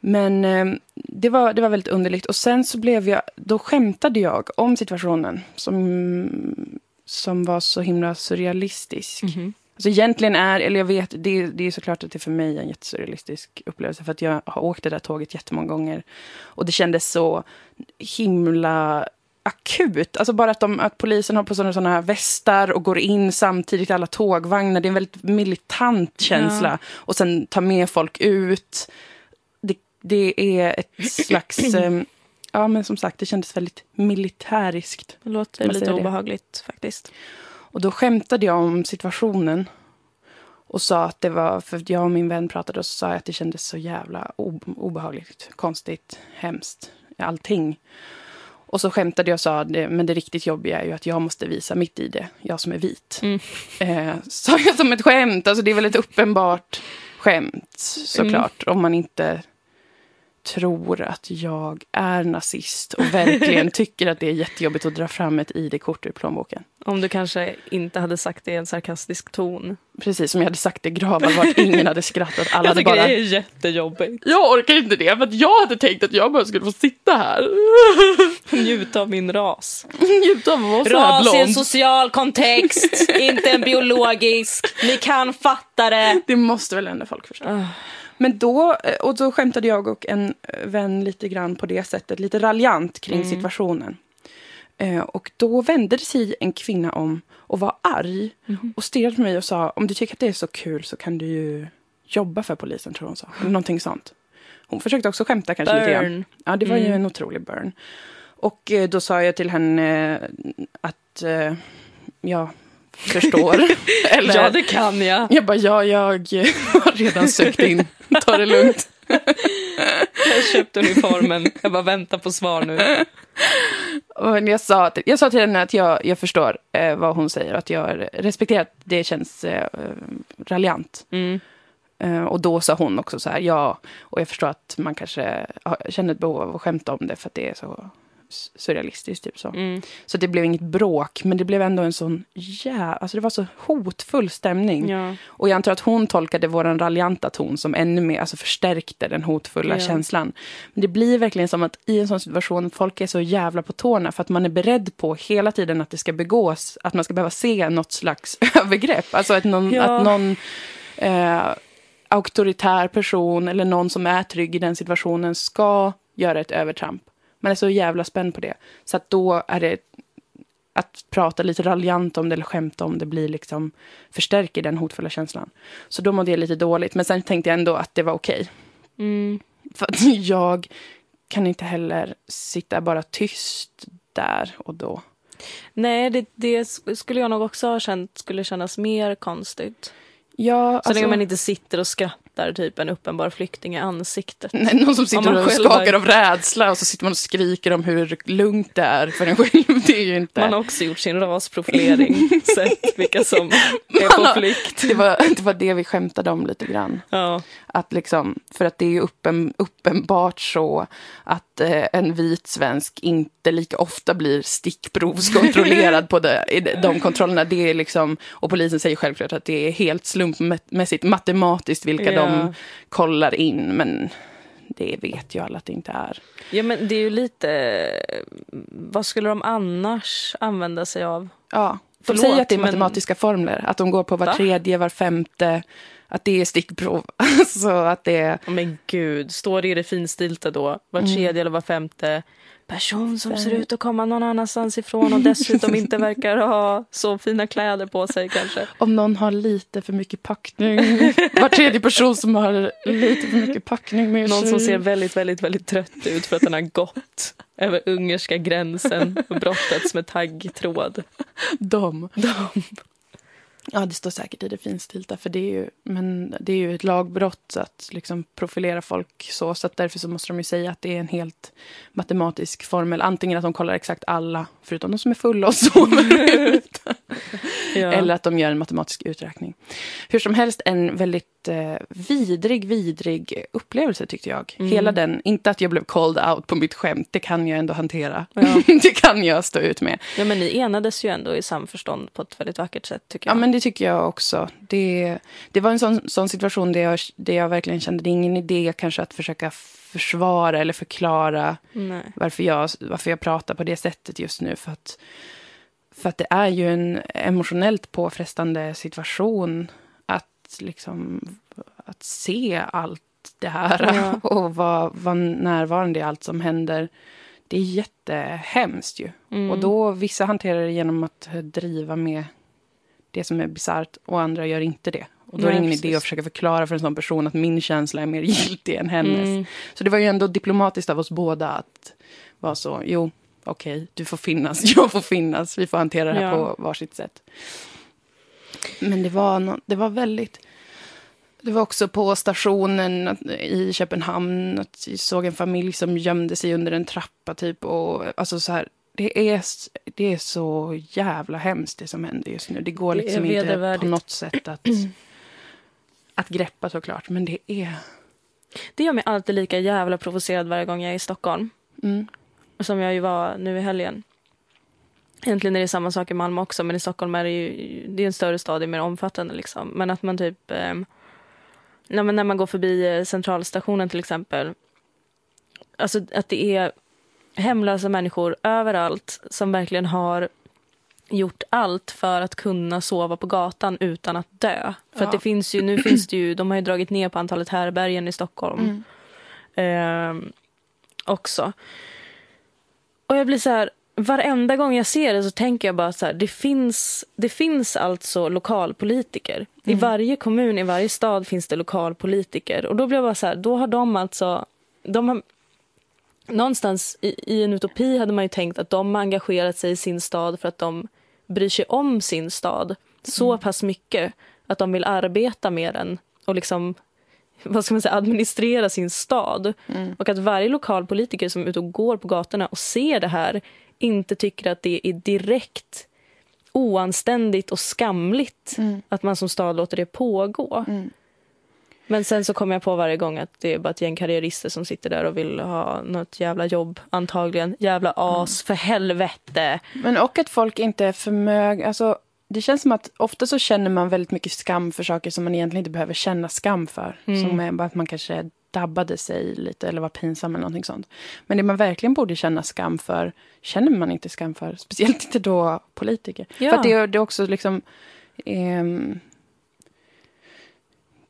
Men eh, det, var, det var väldigt underligt. Och sen så blev jag, då skämtade jag om situationen som, som var så himla surrealistisk. Mhm. Alltså egentligen är, eller jag vet, det, det är såklart att det för mig är en jättesurrealistisk upplevelse. För att jag har åkt det där tåget jättemånga gånger. Och det kändes så himla akut. Alltså bara att, de, att polisen har på sådana, sådana här västar och går in samtidigt i alla tågvagnar. Det är en väldigt militant känsla. Och sen ta med folk ut. Det, det är ett slags... eh, ja, men som sagt, det kändes väldigt militäriskt. Det låter lite det. obehagligt faktiskt. Och då skämtade jag om situationen. Och sa att det var, för jag och min vän pratade och så sa jag att det kändes så jävla obehagligt, konstigt, hemskt, allting. Och så skämtade jag och sa, det, men det riktigt jobbiga är ju att jag måste visa mitt ID, jag som är vit. Mm. Eh, sa jag som ett skämt, alltså det är väl ett uppenbart skämt såklart. Om man inte tror att jag är nazist och verkligen tycker att det är jättejobbigt att dra fram ett ID-kort ur plånboken. Om du kanske inte hade sagt det i en sarkastisk ton. Precis som jag hade sagt det gravallvarligt. Ingen hade skrattat. Alla hade bara... är jättejobbigt. Jag orkar inte det för jag hade tänkt att jag bara skulle få sitta här. Njuta av min ras. Njuta av att vara Ras i en blond. social kontext, inte en biologisk. Ni kan fatta det. Det måste väl ändå folk förstå. Men då, och då skämtade jag och en vän lite grann på det sättet. Lite raljant kring Mm. situationen. Eh, och då vände det sig en kvinna om och var arg. Mhm. Och stirrade på mig och sa om du tycker att det är så kul så kan du ju jobba för polisen tror hon sa. Eller någonting sånt. Hon försökte också skämta kanske lite grann. Burn. Ja, det var ju Mm. en otrolig burn. Och eh, då sa jag till henne eh, att eh, jag förstår. Eller, Ja, det kan jag. jag bara, ja, jag har redan sökt in. Ta det lugnt. Jag har köpt uniformen. Jag bara väntar på svar nu. Och jag, sa jag sa till henne att jag, jag förstår eh, vad hon säger. Att jag respekterar att det känns eh, raljant. Mm. Eh, och då sa hon också så här, ja, och jag förstår att man kanske har, känner ett behov av att skämta om det för att det är så surrealistiskt. Typ så. Mm. så det blev inget bråk, men det blev ändå en sån jä... Alltså det var så hotfull stämning. Ja. Och jag antar att hon tolkade vår raljanta ton som ännu mer, alltså förstärkte den hotfulla Ja. känslan. Men det blir verkligen som att i en sån situation, folk är så jävla på tårna för att man är beredd på hela tiden att det ska begås, att man ska behöva se något slags övergrepp. Alltså att någon, Ja. att någon eh, auktoritär person eller någon som är trygg i den situationen ska göra ett övertramp. Man är så jävla spänd på det. Så att då är det att prata lite raljant om det eller skämta om det blir liksom förstärker den hotfulla känslan. Så då mådde jag lite dåligt. Men sen tänkte jag ändå att det var okej. Mm. För att jag kan inte heller sitta bara tyst där och då. Nej, det, det skulle jag nog också ha känt skulle kännas mer konstigt. Ja, Så alltså, länge man inte sitter och skrattar typ en uppenbar flykting i ansiktet. nej, någon som Om sitter och skakar är- av rädsla och så sitter man och skriker om hur lugnt det är för en själv. Det är ju inte... Man har också gjort sin rasprofilering, sett vilka som är Man har- på flykt. det, var, det var det vi skämtade om lite grann. Ja. Att liksom, för att det är ju uppen, uppenbart så att eh, en vit svensk inte lika ofta blir stickprovskontrollerad på det, i de- de kontrollerna. Det är liksom, och polisen säger självklart att det är helt slumpmässigt matematiskt vilka Ja. De kollar in. Men det vet ju alla att det inte är. ja, men det är ju lite... Vad skulle de annars använda sig av? Ja, de Förlåt, säger att det är men- matematiska formler. Att de går på var Va? tredje, var femte. Att det är stickprov. så att det är... Oh, men gud, står det i det finstilta då? Var tredje eller var femte person som ser ut att komma någon annanstans ifrån och dessutom inte verkar ha så fina kläder på sig kanske. Om någon har lite för mycket packning. Var tredje person som har lite för mycket packning med Någon sig. som ser väldigt, väldigt, väldigt trött ut för att den har gått över ungerska gränsen och brottats med taggtråd. Dem. Ja, det står säkert i det finstilta. För det är ju, men det är ju ett lagbrott att liksom profilera folk så. Så att därför så måste de ju säga att det är en helt matematisk formel. Antingen att de kollar exakt alla, förutom de som är fulla och sover. Ja. Eller att de gör en matematisk uträkning. Hur som helst en väldigt eh, vidrig, vidrig upplevelse tyckte jag. Mm. Hela den, inte att jag blev called out på mitt skämt, det kan jag ändå hantera. Ja. det kan jag stå ut med. ja, men ni enades ju ändå i samförstånd på ett väldigt vackert sätt tycker Ja, jag. men det tycker jag också. Det, det var en sån, sån situation där jag, där jag verkligen kände det är ingen idé kanske att försöka försvara eller förklara Nej. varför jag, varför jag pratar på det sättet just nu. För att, för att det är ju en emotionellt påfrestande situation att, liksom, att se allt det här Ja. och vara, vara närvarande i allt som händer. Det är jättehemskt ju. Mm. Och då, vissa hanterar det genom att driva med det som är bisarrt och andra gör inte det. Och då är det Nej, ingen precis. idé att försöka förklara för en sån person att min känsla är mer giltig än hennes. Mm. Så det var ju ändå diplomatiskt av oss båda att vara så, jo, okej, du får finnas, jag får finnas, vi får hantera det här Ja. på varsitt sätt. Men det var, nå- det var väldigt... Det var också på stationen i Köpenhamn att jag såg en familj som gömde sig under en trappa typ. Och, alltså så här, det, är, det är så jävla hemskt det som händer just nu. Det går Det liksom inte på något sätt att, att greppa såklart. Men det är... Det gör mig alltid lika jävla provocerad varje gång jag är i Stockholm. Mm. Som jag ju var nu i helgen. Egentligen är det samma sak i Malmö också, men i Stockholm är det ju det är en större stad, det är mer omfattande. Liksom. Men att man typ... Eh, när, man, när man går förbi eh, centralstationen till exempel. Alltså att det är hemlösa människor överallt som verkligen har gjort allt för att kunna sova på gatan utan att dö. För att Ja. det finns ju, nu finns det ju, de har ju dragit ner på antalet härbergen i Stockholm. Ehm, också. Och jag blir så här, varenda gång jag ser det så tänker jag bara så här, det finns, det finns alltså lokalpolitiker. I varje kommun, i varje stad finns det lokalpolitiker. Och då blir jag bara så här, då har de alltså, de har, någonstans i, i en utopi hade man ju tänkt att de har engagerat sig i sin stad för att de bryr sig om sin stad så pass mycket att de vill arbeta med den och liksom vad ska man säga, administrera sin stad. Och att varje lokalpolitiker som är ute och går på gatorna och ser det här inte tycker att det är direkt oanständigt och skamligt att man som stad låter det pågå. Men sen så kommer jag på varje gång att det är bara ett gäng karriärister som sitter där och vill ha något jävla jobb antagligen. Jävla as, för helvete. Men och att folk inte är förmögna. Alltså, det känns som att ofta så känner man väldigt mycket skam för saker som man egentligen inte behöver känna skam för. Som är bara att man kanske dabbade sig lite eller var pinsam eller någonting sånt. Men det man verkligen borde känna skam för känner man inte skam för. Speciellt inte då politiker. Ja. För att det, är- det är också liksom... ehm,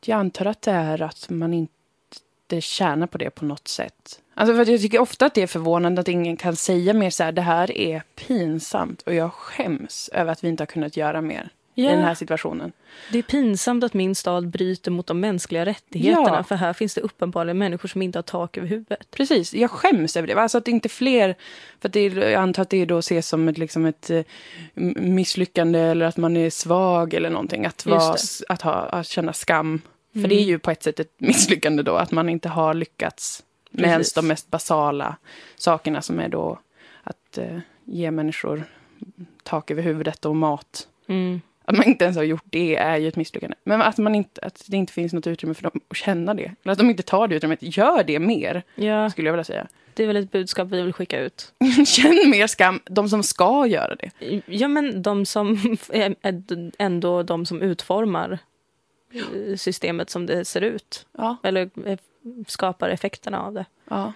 jag antar att det är att man inte tjänar på det på något sätt. Alltså för jag tycker ofta att det är förvånande att ingen kan säga mer så här, det här är pinsamt och jag skäms över att vi inte har kunnat göra mer i Ja. den här situationen. Det är pinsamt att min stad bryter mot de mänskliga rättigheterna Ja. för här finns det uppenbarligen människor som inte har tak över huvudet. Precis, jag skäms över det. Alltså att inte fler, för det är, jag antar att det då ses som ett, liksom ett eh, misslyckande eller att man är svag eller någonting. Att, vara, att, ha, att känna skam. För det är ju på ett sätt ett misslyckande då, att man inte har lyckats med ens Precis. de mest basala sakerna som är då att eh, ge människor tak över huvudet och mat. Mm. Att man inte ens har gjort det är ju ett misslyckande. Men att, man inte, att det inte finns något utrymme för dem att känna det. Eller att de inte tar det utrymmet. Gör det mer, Ja, skulle jag vilja säga. det är väl ett budskap vi vill skicka ut. Känn mer skam, de som ska göra det. Ja, men de som ändå de som utformar systemet som det ser ut. Ja, Eller eh, skapar effekterna av det. ja.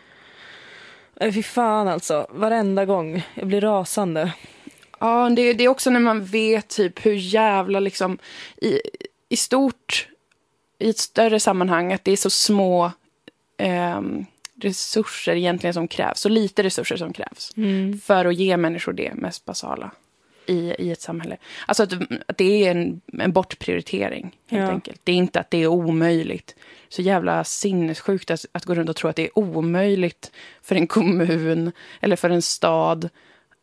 Nej, Fy fan alltså. Varenda gång. Jag blir rasande. ja det, det är också när man vet typ hur jävla liksom i, i stort, i ett större sammanhang, att det är så små ehm, resurser egentligen som krävs. Så lite resurser som krävs för att ge människor det mest basala i, i ett samhälle. Alltså att, att det är en, en bortprioritering, helt Ja. enkelt. Det är inte att det är omöjligt. Så jävla sinnessjukt att, att gå runt och tro att det är omöjligt för en kommun eller för en stad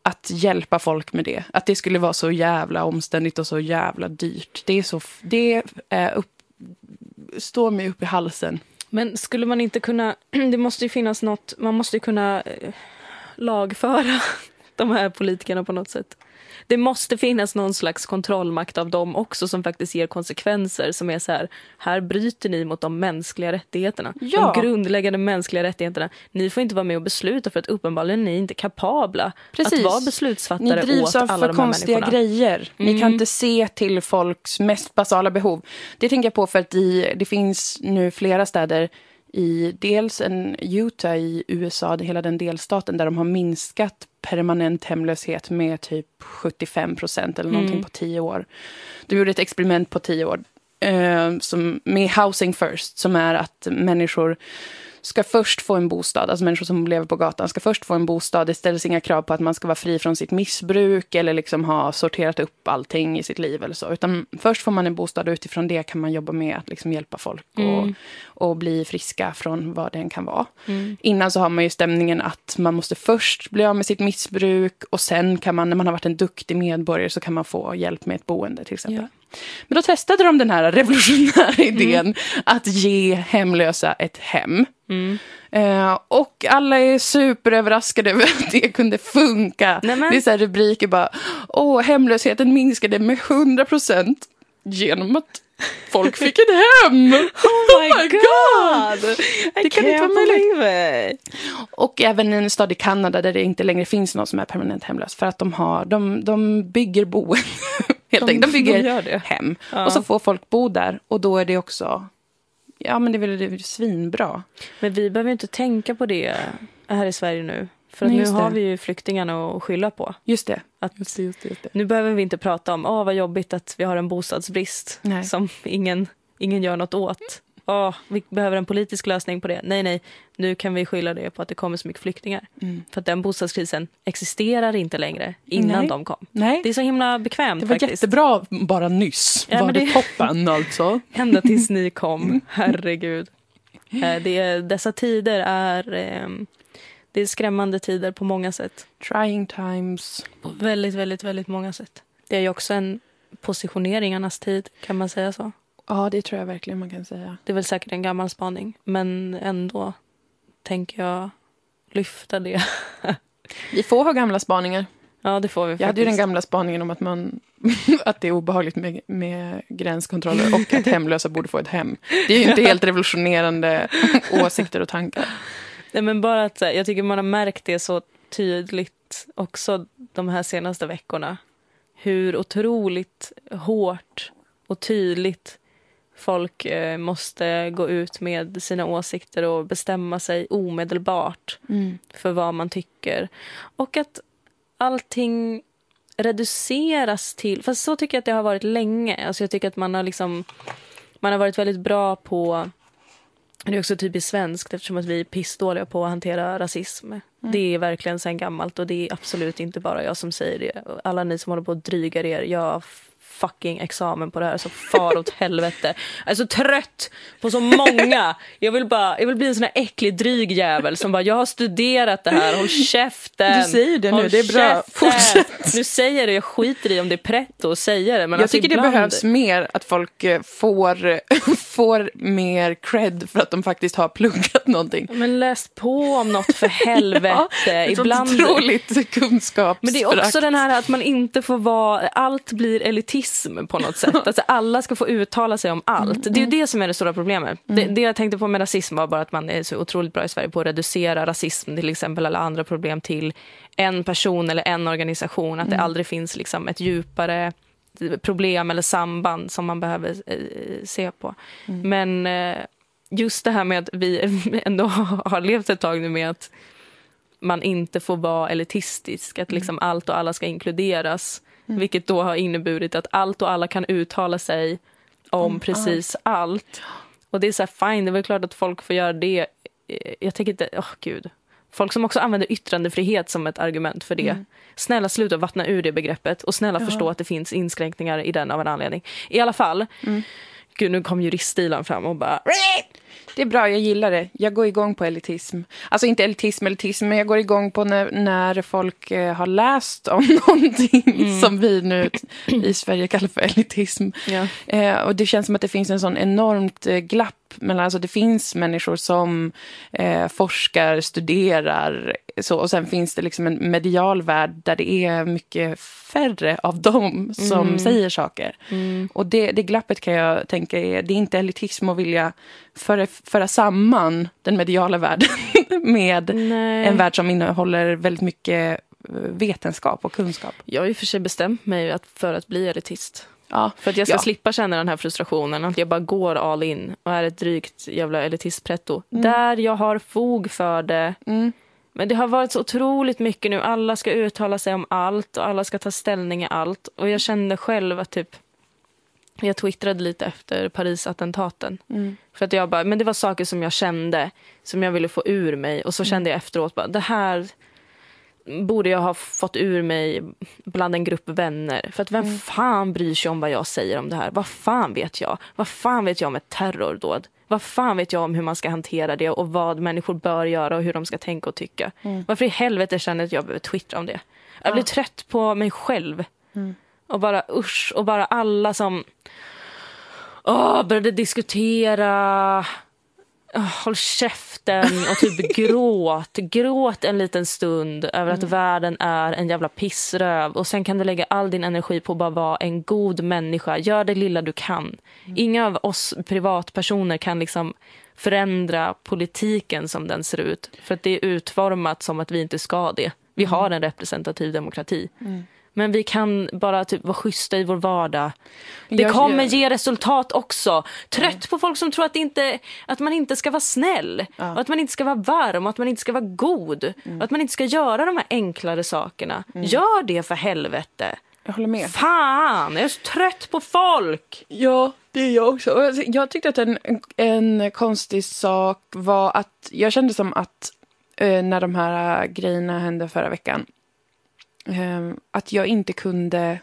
att hjälpa folk med det. Att det skulle vara så jävla omständigt och så jävla dyrt. Det är så... Det är upp, står mig upp i halsen. Men skulle man inte kunna... Det måste ju finnas något... Man måste ju kunna eh, lagföra de här politikerna på något sätt. Det måste finnas någon slags kontrollmakt av dem också som faktiskt ger konsekvenser som är så här, här bryter ni mot de mänskliga rättigheterna. Ja. De grundläggande mänskliga rättigheterna. Ni får inte vara med och besluta för att uppenbarligen är ni inte kapabla Preav att vara Ni beslutsfattare drivs åt av alla för de här konstiga människorna. grejer. Ni kan Mm. inte se till folks mest basala behov. Det tänker jag på för att i, det finns nu flera städer i dels en Utah i USA, det- hela den delstaten, där de har minskat permanent hemlöshet med typ 75 procent eller någonting Mm. på tio år. De gjorde ett experiment på tio år eh, som, med Housing First, som är att människor ska först få en bostad, alltså människor som lever på gatan ska först få en bostad. Det ställs inga krav på att man ska vara fri från sitt missbruk eller liksom ha sorterat upp allting i sitt liv eller så. Utan först får man en bostad och utifrån det kan man jobba med att liksom hjälpa folk och, Mm. och bli friska från vad det än kan vara. Mm. Innan så har man ju stämningen att man måste först bli av med sitt missbruk och sen kan man, när man har varit en duktig medborgare, så kan man få hjälp med ett boende till exempel. Ja. Men då testade de den här revolutionära idén att ge hemlösa ett hem. Mm. Eh, och alla är superöverraskade över att det kunde funka. Nämen. Det är så här rubriker bara, åh, hemlösheten minskade med 100 procent genom att folk fick ett hem. Oh my god! Det kan inte vara möjligt. Och även en stad i Kanada där det inte längre finns någon som är permanent hemlös. För att de, har, de, de bygger boenden. Helt De-. De bygger de hem. Ja. Och så får folk bo där. Och då är det också... Ja, men det är väl det är svinbra. Men vi behöver inte tänka på det här i Sverige nu. För att Nej, nu just det. har vi ju flyktingarna att skylla på. Just det. Att Just det, just det, just nu behöver vi inte prata om åh vad jobbigt att vi har en bostadsbrist Nej. som ingen, ingen gör något åt. Åh, vi behöver en politisk lösning på det. Nej, nej, nu kan vi skylla det på att det kommer så mycket flyktingar. Mm. För att den bostadskrisen existerar inte längre innan Nej. de kom. Nej, Det är så himla bekvämt det var faktiskt. jättebra bara nyss. Ja, var det, det- toppen alltså? Ända tills ni kom. Herregud. Eh, Det dessa tider är, ehm, det är skrämmande tider på många sätt. Trying times. På väldigt, väldigt, väldigt många sätt. Det är ju också en positioneringarnas tid, kan man säga så? Ja, det tror jag verkligen man kan säga. Det är väl säkert en gammal spaning, men ändå tänker jag lyfta det. Vi får ha gamla spaningar. Ja, det får vi Jag hade ju den gamla spaningen om att, man, att det är obehagligt med, med gränskontroller och att hemlösa borde få ett hem. Det är ju inte helt revolutionerande åsikter och tankar. Nej, men bara att jag tycker man har märkt det så tydligt också de här senaste veckorna. Hur otroligt hårt och tydligt folk eh, måste gå ut med sina åsikter och bestämma sig omedelbart mm. för vad man tycker. Och att allting reduceras till... Fast så tycker jag att det har varit länge. Alltså jag tycker att man har liksom... Man har varit väldigt bra på... Det är också typiskt svenskt eftersom att vi är pissdåliga på att hantera rasism. Mm. Det är verkligen sen gammalt och det är absolut inte bara jag som säger det. Alla ni som håller på att dryga er, jag fucking examen på det här så far åt helvete. Jag är så trött på så många. Jag vill, bara, jag vill bli en sån här äcklig dryg jävel som bara jag har studerat det här, håll käften. Du säger det nu, det är bra. Fortsätt. Nu säger det, jag skiter i om det är pretto att säga det. Men jag alltså tycker ibland... det behövs mer att folk eh, får, får mer cred för att de faktiskt har pluggat någonting. Men läs på om något för helvete. ja, ibland... otroligt kunskapsförakt. Men det är också den här att man inte får vara, allt blir elitistiskt rasism på något sätt. Alltså, alla ska få uttala sig om allt. Det är ju det som är det stora problemet. Det, det, jag tänkte på med rasism var bara att man är så otroligt bra i Sverige på att reducera rasism till exempel eller andra problem till en person eller en organisation. Att det mm. aldrig finns liksom ett djupare problem eller samband som man behöver eh, se på. Mm. Men eh, just det här med att vi ändå har levt ett tag nu med att man inte får vara elitistisk, att liksom mm. allt och alla ska inkluderas. Mm. Vilket då har inneburit att allt och alla kan uttala sig om mm, precis allt. Och det är så här, fine, det är väl klart att folk får göra det. Eh, jag tänker inte, åh oh, gud. Folk som också använder yttrandefrihet som ett argument för det. Mm. Snälla sluta vattna ur det begreppet och snälla ja. förstå att det finns inskränkningar i den av en anledning. I alla fall, mm. gud nu kom juriststilen fram och bara det är bra, jag gillar det. Jag går igång på elitism. Alltså inte elitism, elitism, men jag går igång på när, när folk eh, har läst om någonting mm. som vi nu i Sverige kallar för elitism. Ja. Eh, och det känns som att det finns en sån enormt eh, glapp men alltså det finns människor som eh, forskar, studerar så, och sen finns det liksom en medial värld där det är mycket färre av dem som mm. säger saker. Mm. Och det, det glappet kan jag tänka är, det är inte elitism att vilja föra, föra samman den mediala världen med Nej. en värld som innehåller väldigt mycket eh, vetenskap och kunskap. Jag har och för sig bestämt mig att, för att bli elitist. Ja, för att jag ska ja. slippa känna den här frustrationen. Att jag bara går all in och är ett drygt jävla elitistpretto. Mm. Där jag har fog för det. Mm. Men det har varit så otroligt mycket nu. Alla ska uttala sig om allt och alla ska ta ställning i allt. Och jag kände själv att typ jag twittrade lite efter Parisattentaten. Mm. För att jag bara, men det var saker som jag kände, som jag ville få ur mig. Och så mm. kände jag efteråt bara, det här borde jag ha fått ur mig bland en grupp vänner. För att vem mm. fan bryr sig om vad jag säger om det här? Vad fan vet jag? Vad fan vet jag om ett terrordåd? Vad fan vet jag om hur man ska hantera det och vad människor bör göra och hur de ska tänka och tycka? Mm. Varför i helvete känner jag att jag behöver twittra om det? Jag blir ja. trött på mig själv. Mm. Och bara usch, och bara alla som åh, började diskutera håll käften och typ gråt. Gråt en liten stund över att mm. världen är en jävla pissröv. Och sen kan du lägga all din energi på att bara vara en god människa. Gör det lilla du kan. Mm. Inga av oss privatpersoner kan liksom förändra politiken som den ser ut. För att det är utformat som att vi inte ska det. Vi mm. har en representativ demokrati. Mm. Men vi kan bara typ vara schyssta i vår vardag. Det jag, kommer jag... ge resultat också. Trött mm. på folk som tror att, inte, att man inte ska vara snäll. Ja. Att man inte ska vara varm och att man inte ska vara god. Mm. Att man inte ska göra de här enklare sakerna. Mm. Gör det för helvete. Jag håller med. Fan, jag är så trött på folk. Ja, det är jag också. Jag tyckte att en, en konstig sak var att jag kände som att eh, när de här grejerna hände förra veckan att jag inte kunde...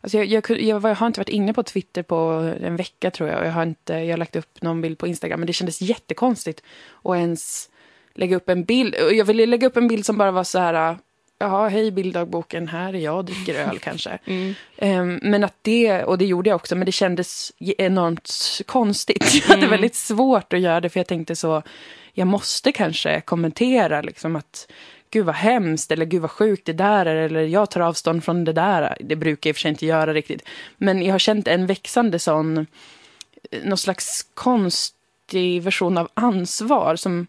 Alltså jag, jag, jag, jag, har inte varit inne på Twitter på en vecka tror jag. jag har, inte, jag har lagt upp någon bild på Instagram. Men det kändes jättekonstigt att ens lägga upp en bild. Jag ville lägga upp en bild som bara var så här... Jaha, hej bilddagboken, här är jag och dricker öl kanske. Mm. Um, men att det, och det gjorde jag också, men det kändes enormt konstigt. Mm. Jag hade mm. väldigt svårt att göra det, för jag tänkte så, jag måste kanske kommentera liksom att gud vad hemskt eller gud vad sjukt det där är eller jag tar avstånd från det där. Det brukar jag i och för sig inte göra riktigt. Men jag har känt en växande sån, någon slags konstig version av ansvar som,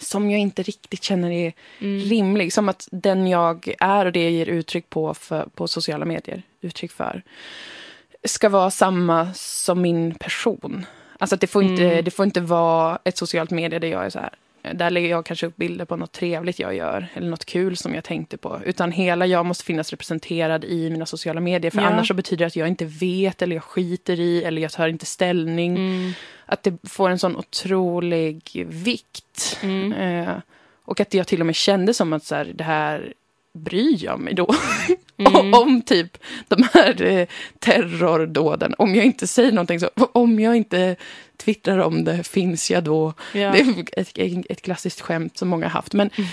som jag inte riktigt känner är mm. rimlig. Som att den jag är och det jag ger uttryck på för, på sociala medier, uttryck för, ska vara samma som min person. Alltså det får, inte, mm. det får inte vara ett socialt medie där jag är så här, där lägger jag kanske upp bilder på något trevligt jag gör eller något kul som jag tänkte på. Utan hela jag måste finnas representerad i mina sociala medier. För ja. annars så betyder det att jag inte vet eller jag skiter i eller jag tar inte ställning. Mm. Att det får en sån otrolig vikt. Mm. Eh, och att jag till och med kände som att så här, det här bryr jag mig då mm. om typ de här eh, terrordåden. Om jag inte säger någonting så, om jag inte twittrar om det, finns jag då? Ja. Det är ett, ett klassiskt skämt som många har haft. Men, mm.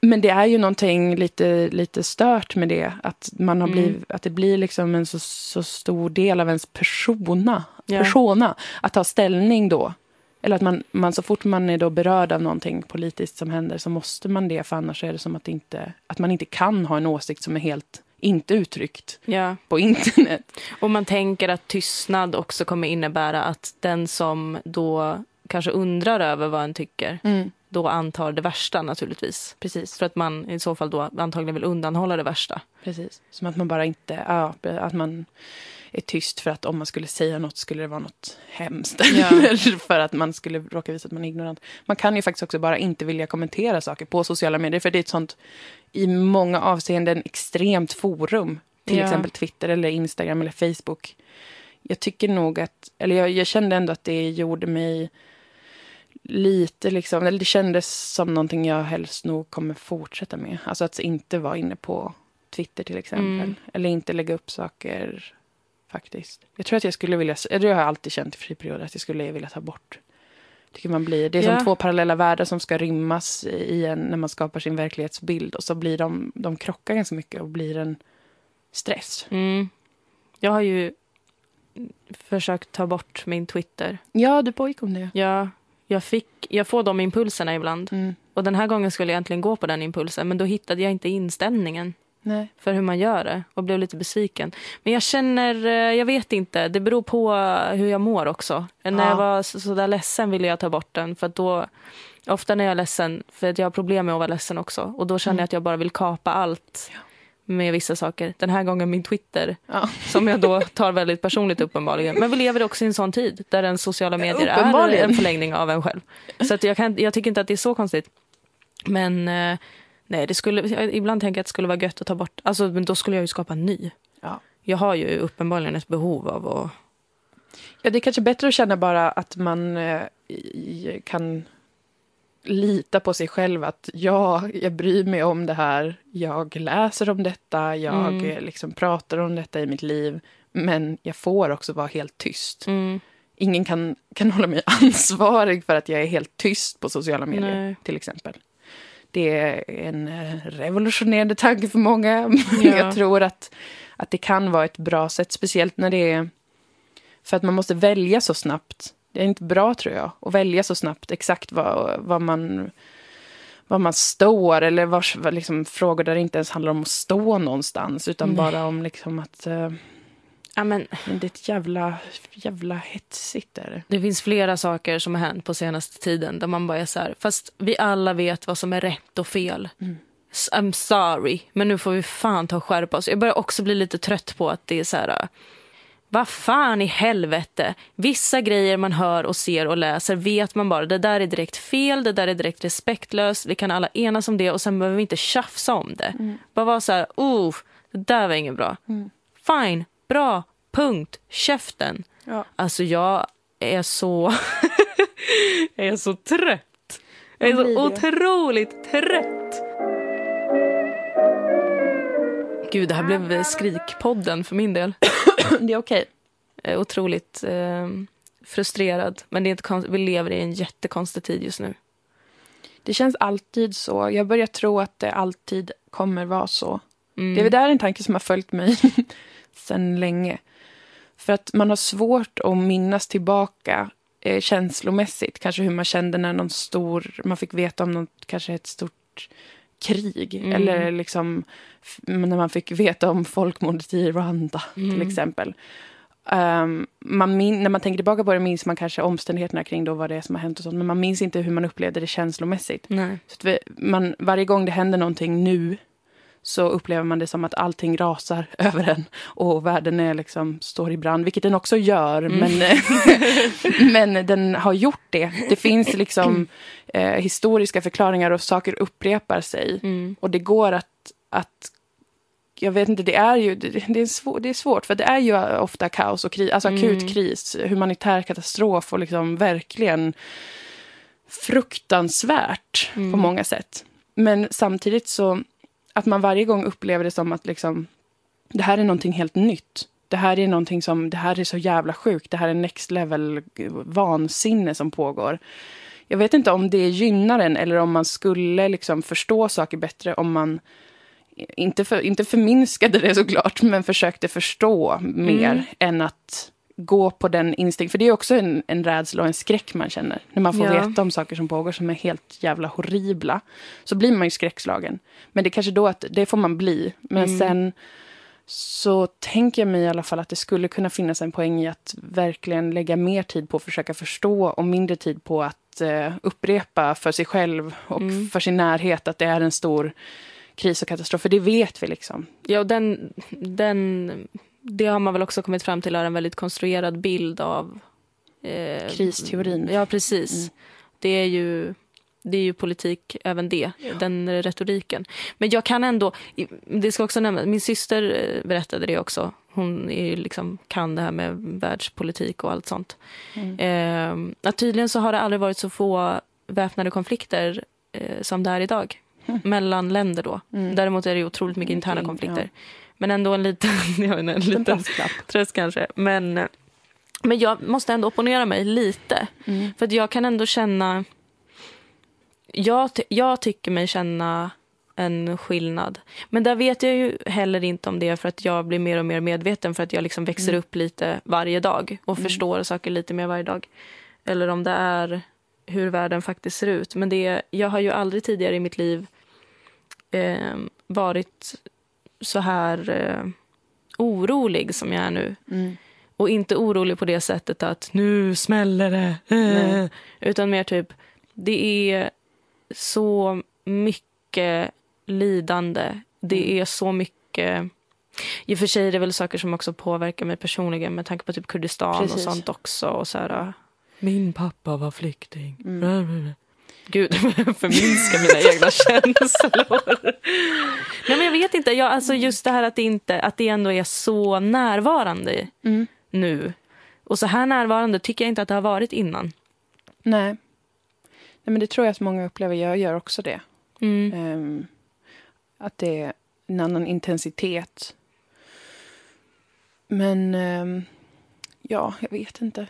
men det är ju någonting lite, lite stört med det. Att, man har blivit, mm. att det blir liksom en så, så stor del av ens persona, ja. persona att ta ställning då. Eller att man, man, så fort man är då berörd av någonting politiskt som händer så måste man det, för annars är det som att, inte, att man inte kan ha en åsikt som är helt inte uttryckt ja. på internet. Och man tänker att tystnad också kommer innebära att den som då kanske undrar över vad en tycker mm. Då antar det värsta naturligtvis. Precis. För att man i så fall då antagligen vill undanhålla det värsta. Precis. Som att man bara inte, ja, att man är tyst för att om man skulle säga något skulle det vara något hemskt. Ja. för att man skulle råka visa att man är ignorant. Man kan ju faktiskt också bara inte vilja kommentera saker på sociala medier. För det är ett sånt, i många avseenden, extremt forum. Till ja. exempel Twitter eller Instagram eller Facebook. Jag tycker nog att, eller jag, jag kände ändå att det gjorde mig lite liksom, eller det kändes som någonting jag helst nog kommer fortsätta med. Alltså att inte vara inne på Twitter till exempel. Mm. Eller inte lägga upp saker faktiskt. Jag tror att jag skulle vilja, har jag alltid känt i friperioder, att jag skulle vilja ta bort. Tycker man blir, det är som två parallella världar som ska rymmas i en, när man skapar sin verklighetsbild. Och så blir de, de krockar ganska mycket och blir en stress. Mm. Jag har ju försökt ta bort min Twitter. Ja, du pågick om det. Ja, jag, fick, jag får de impulserna ibland. Mm. Och den här gången skulle jag egentligen gå på den impulsen, men då hittade jag inte inställningen. Nej. för hur man gör det och blev lite besviken. Men jag känner, eh, jag vet inte, det beror på hur jag mår också. Ja. När jag var sådär ledsen ville jag ta bort den för då, ofta när jag är ledsen, för att jag har problem med att vara ledsen också och då känner mm. jag att jag bara vill kapa allt. Ja. Med vissa saker. Den här gången min Twitter, ja. som jag då tar väldigt personligt uppenbarligen. Men vi lever också i en sån tid där den sociala medier är en förlängning av en själv. Så att jag, kan, jag tycker inte att det är så konstigt. Men eh, Nej, det skulle, ibland tänker jag att det skulle vara gött att ta bort, alltså, men då skulle jag ju skapa en ny. Ja. Jag har ju uppenbarligen ett behov av att... Ja, det är kanske bättre att känna bara att man eh, kan lita på sig själv att ja, jag bryr mig om det här, jag läser om detta, jag mm. Liksom pratar om detta i mitt liv, men jag får också vara helt tyst. Mm. Ingen kan, kan hålla mig ansvarig för att jag är helt tyst på sociala medier, Nej. till exempel. Det är en eh, revolutionerande tanke för många. Ja. jag tror att, att det kan vara ett bra sätt, speciellt när det är... För att man måste välja så snabbt. Det är inte bra, tror jag, att välja så snabbt exakt vad, vad man var man står eller var, liksom, frågor där det inte ens handlar om att stå någonstans utan Nej. bara om liksom att uh, Ja, men, men det är ett jävla, jävla hetsigt. Är det. finns flera saker som har hänt på senaste tiden där man bara är så här, fast vi alla vet vad som är rätt och fel. Mm. I'm sorry, men nu får vi fan ta och skärpa oss. Jag börjar också bli lite trött på att det är så här, vad fan i helvete. Vissa grejer man hör och ser och läser vet man bara, det där är direkt fel, det där är direkt respektlöst. Vi kan alla enas om det och sen behöver vi inte tjafsa om det. Mm. Bara vara så här, oh, det där var inget bra. Mm. Fine, bra, punkt, käften. Ja. Alltså jag är så, jag är så trött. Jag är så otroligt trött. Gud, det här blev skrikpodden för min del. det är okej. Okay. Otroligt eh, frustrerad. Men det är inte vi lever i en jättekonstig tid just nu. Det känns alltid så. Jag börjar tro att det alltid kommer vara så. Mm. Det är väl där en tanke som har följt mig sedan länge. För att man har svårt att minnas tillbaka eh, känslomässigt. Kanske hur man kände när någon stor, man fick veta om något, kanske ett stort krig. Mm. Eller liksom när man fick veta om folkmordet i Rwanda mm. till exempel. Um, man min, när man tänker tillbaka på det minns man kanske omständigheterna kring då vad det är som har hänt och sånt. Men man minns inte hur man upplevde det känslomässigt. Nej. Så vi, man, varje gång det händer någonting nu så upplever man det som att allting rasar över en och världen är liksom, står i brand, vilket den också gör. Mm. Men, men den har gjort det. Det finns liksom eh, historiska förklaringar och saker upprepar sig. Mm. Och det går att, att jag vet inte, det är ju det, är svår, det är svårt för det är ju ofta kaos och kris, alltså akut mm. kris, humanitär katastrof och liksom verkligen fruktansvärt mm. på många sätt. Men samtidigt så att man varje gång upplever det som att liksom, det här är någonting helt nytt. Det här är någonting som, det här är så jävla sjukt. Det här är next level vansinne som pågår. Jag vet inte om det gynnar en eller om man skulle liksom förstå saker bättre om man inte, för, inte förminskade det såklart, men försökte förstå mer mm. än att gå på den instinkt. För det är också en, en rädsla och en skräck man känner. När man får ja. veta om saker som pågår som är helt jävla horribla. Så blir man ju skräckslagen. Men det är kanske då att det får man bli. Men mm. sen så tänker jag mig i alla fall att det skulle kunna finnas en poäng i att verkligen lägga mer tid på att försöka förstå och mindre tid på att uh, upprepa för sig själv och mm. för sin närhet att det är en stor kris och katastrof. För det vet vi liksom. Ja, och den, den det har man väl också kommit fram till är en väldigt konstruerad bild av eh, kristeorin. Ja, precis. Mm. Det är ju det är ju politik, även det, ja. den retoriken. Men jag kan ändå, det ska också nämnas, min syster eh, berättade det också. Hon är liksom, kan det här med världspolitik och allt sånt. Mm. Eh, tydligen så har det aldrig varit så få väpnade konflikter eh, som det är idag. Mm. Mellan länder då. Mm. Däremot är det otroligt mycket interna konflikter. Ja. Men ändå en liten, jag en liten tröst kanske. Men, men jag måste ändå opponera mig lite. Mm. För att jag kan ändå känna... Jag, jag tycker mig känna en skillnad. Men där vet jag ju heller inte om det är för att jag blir mer och mer medveten för att jag liksom växer mm. upp lite varje dag och mm. förstår saker lite mer varje dag. Eller om det är hur världen faktiskt ser ut. Men det, jag har ju aldrig tidigare i mitt liv eh, varit så här eh, orolig som jag är nu. Mm. Och inte orolig på det sättet att nu smäller det. Eh, utan mer typ, det är så mycket lidande. Det mm. är så mycket... I och för sig är det väl saker som också påverkar mig personligen med tanke på typ Kurdistan Precis. och sånt också. Och så här, min pappa var flykting. Mm. Gud, förminska mina egna känslor. Nej, men jag vet inte. Jag, alltså just det här att det, inte, att det ändå är så närvarande mm. nu. Och så här närvarande tycker jag inte att det har varit innan. Nej. Nej men det tror jag att många upplever. Jag gör också det. Mm. Um, att det är en annan intensitet. Men um, ja, jag vet inte.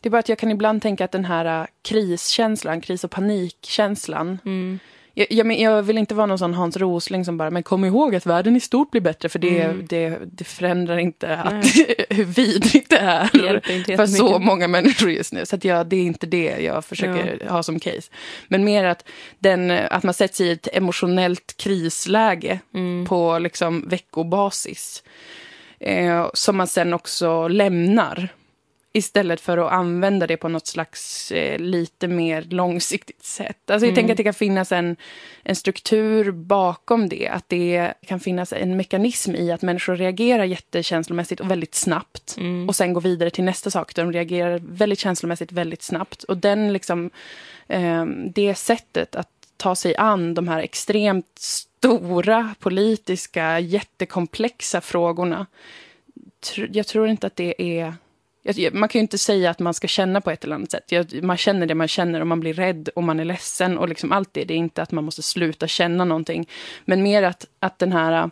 Det är bara att jag kan ibland tänka att den här uh, kriskänslan, kris och panikkänslan. Mm. Jag, jag, jag, vill inte vara någon sån Hans Rosling som bara, men kom ihåg att världen i stort blir bättre, för det, mm. det, det förändrar inte att, hur vidrigt det är det för så många människor just nu. Så att jag, det är inte det jag försöker ja. ha som case. Men mer att, den, att man sätts i ett emotionellt krisläge mm. på liksom veckobasis. Eh, som man sen också lämnar. Istället för att använda det på något slags eh, lite mer långsiktigt sätt. Alltså jag mm. tänker att det kan finnas en, en struktur bakom det. Att det kan finnas en mekanism i att människor reagerar jättekänslomässigt och väldigt snabbt. Mm. Och sen går vidare till nästa sak. Där de reagerar väldigt känslomässigt väldigt snabbt. Och den liksom, eh, det sättet att ta sig an de här extremt stora politiska, jättekomplexa frågorna. Jag tror inte att det är man kan ju inte säga att man ska känna på ett eller annat sätt. Man känner det man känner och man blir rädd och man är ledsen och liksom allt det. Det är inte att man måste sluta känna någonting. Men mer att, att den här uh,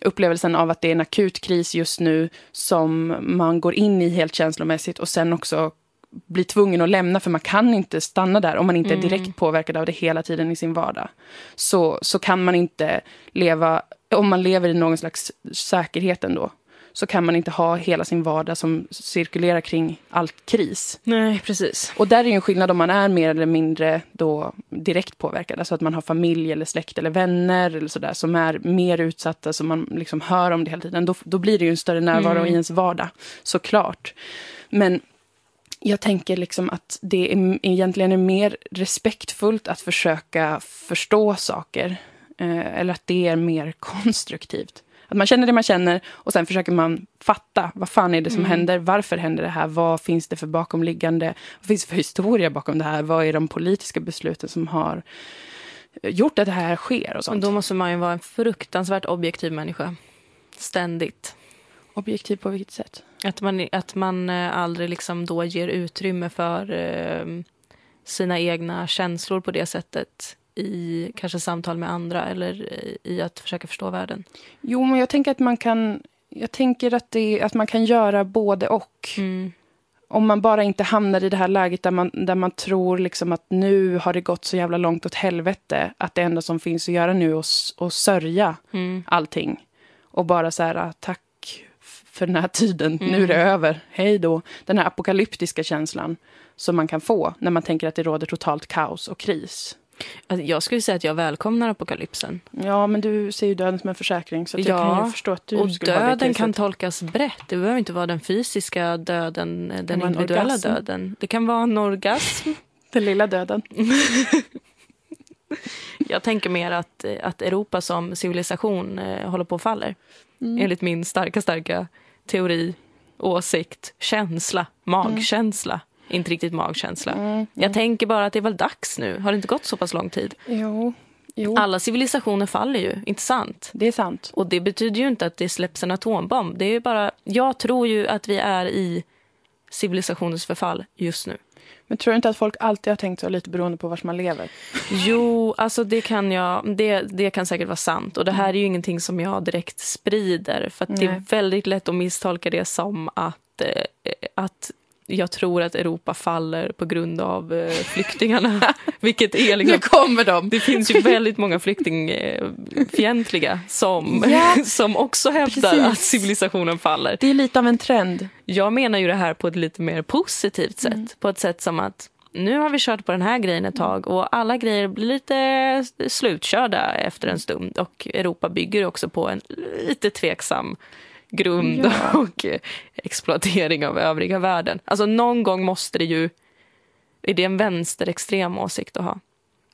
upplevelsen av att det är en akut kris just nu som man går in i helt känslomässigt och sen också blir tvungen att lämna för man kan inte stanna där om man inte är mm. direkt påverkad av det hela tiden i sin vardag. Så, så kan man inte leva, om man lever i någon slags säkerhet ändå, så kan man inte ha hela sin vardag som cirkulerar kring allt kris. Nej, precis. Och där är ju en skillnad om man är mer eller mindre då direkt påverkad. Alltså att man har familj eller släkt eller vänner eller sådär som är mer utsatta, som man liksom hör om det hela tiden. Då, då blir det ju en större närvaro mm. i ens vardag, såklart. Men jag tänker liksom att det är, egentligen är mer respektfullt att försöka förstå saker. Eh, eller att det är mer konstruktivt. Att man känner det man känner och sen försöker man fatta. Vad fan är det som mm. händer? Varför händer det här? Vad finns det för bakomliggande? Vad finns det för historia bakom det här? Vad är de politiska besluten som har gjort att det här sker? Och sånt? då måste man ju vara en fruktansvärt objektiv människa. Ständigt. Objektiv på vilket sätt? Att man, att man eh, aldrig liksom då ger utrymme för eh, sina egna känslor på det sättet i kanske samtal med andra eller i att försöka förstå världen? Jo, men jag tänker att man kan, jag tänker att, det, att man kan göra både och. Mm. Om man bara inte hamnar i det här läget där man, där man tror liksom att nu har det gått så jävla långt åt helvete att det enda som finns att göra nu är att, att sörja mm. allting. Och bara så här, tack för den här tiden, mm. nu är det mm. över, hej då. Den här apokalyptiska känslan som man kan få när man tänker att det råder totalt kaos och kris. Alltså, jag skulle säga att jag välkomnar apokalypsen. Ja, men du ser ju döden som en försäkring. Så ja, jag kan ju förstå att du och döden kan tolkas brett. Det behöver inte vara den fysiska döden, den individuella döden. Det kan vara en orgasm. den lilla döden. jag tänker mer att, att Europa som civilisation eh, håller på att faller. Mm. Enligt min starka, starka teori, åsikt, känsla, magkänsla. Mm. Inte riktigt magkänsla. Mm. Jag tänker bara att det är väl dags nu. Har det inte gått så pass lång tid? Jo. jo. Alla civilisationer faller ju, inte sant? Det är sant. Och det betyder ju inte att det släpps en atombomb. Det är bara, jag tror ju att vi är i civilisationens förfall just nu. Men tror du inte att folk alltid har tänkt så lite beroende på var man lever? Jo, alltså det kan jag, det, det kan säkert vara sant. Och det här är ju ingenting som jag direkt sprider. För det är väldigt lätt att misstolka det som att, eh, att jag tror att Europa faller på grund av eh, flyktingarna. Vilket är liksom, nu kommer de! Det finns ju väldigt många flyktingfientliga som, ja, som också hävdar precis. att civilisationen faller. Det är lite av en trend. Jag menar ju det här på ett lite mer positivt sätt. Mm. På ett sätt som att nu har vi kört på den här grejen ett tag och alla grejer blir lite slutkörda efter en stund. Och Europa bygger också på en lite tveksam grund ja. och exploatering av övriga världen. Alltså någon gång måste det ju... Är det en vänsterextrem åsikt att ha?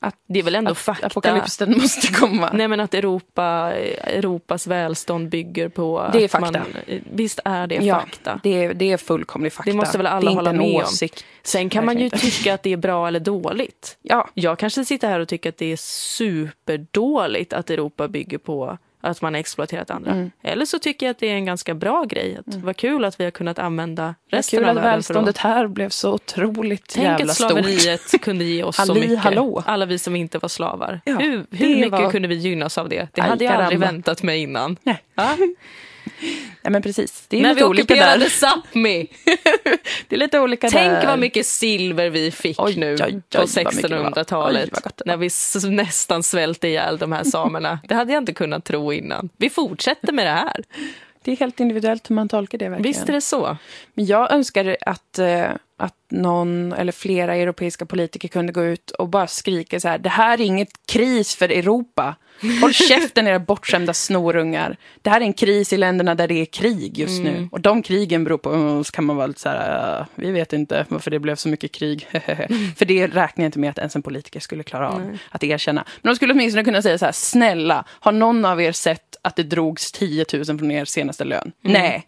Att det är väl ändå att fakta. Apokalypsen måste komma. Nej men att Europa, Europas välstånd bygger på... Det är fakta. Man, visst är det ja, fakta. Det är, det är fullkomlig fakta. Det måste väl alla hålla med åsikt. om. Sen kan man ju tycka att det är bra eller dåligt. Ja. Jag kanske sitter här och tycker att det är superdåligt att Europa bygger på att man har exploaterat andra. Mm. Eller så tycker jag att det är en ganska bra grej. Att mm. Vad kul att vi har kunnat använda resten av världen. Kul att välståndet här blev så otroligt Tänk jävla stort. Tänk att slaveriet kunde ge oss så mycket. Hallå. Alla vi som inte var slavar. Ja, hur hur mycket var... kunde vi gynnas av det? Det hade jag aldrig väntat mig innan. Nej. Ja? Men precis. Det är När lite vi ockuperade Sápmi. det är lite olika Tänk där. vad mycket silver vi fick oj, nu oj, oj, på 1600-talet. När vi nästan svälte ihjäl de här samerna. Det hade jag inte kunnat tro innan. Vi fortsätter med det här. Det är helt individuellt hur man tolkar det. Verkligen. Visst är det så. Men jag önskar att, eh, att någon eller flera europeiska politiker kunde gå ut och bara skrika så här. Det här är inget kris för Europa. Håll käften era bortskämda snorungar. Det här är en kris i länderna där det är krig just mm. nu. Och de krigen beror på, så kan man vara lite så här, vi vet inte varför det blev så mycket krig. För det räknar jag inte med att ens en politiker skulle klara av mm. att erkänna. Men de skulle åtminstone kunna säga så här, snälla, har någon av er sett att det drogs 10 000 från er senaste lön? Mm. Nej,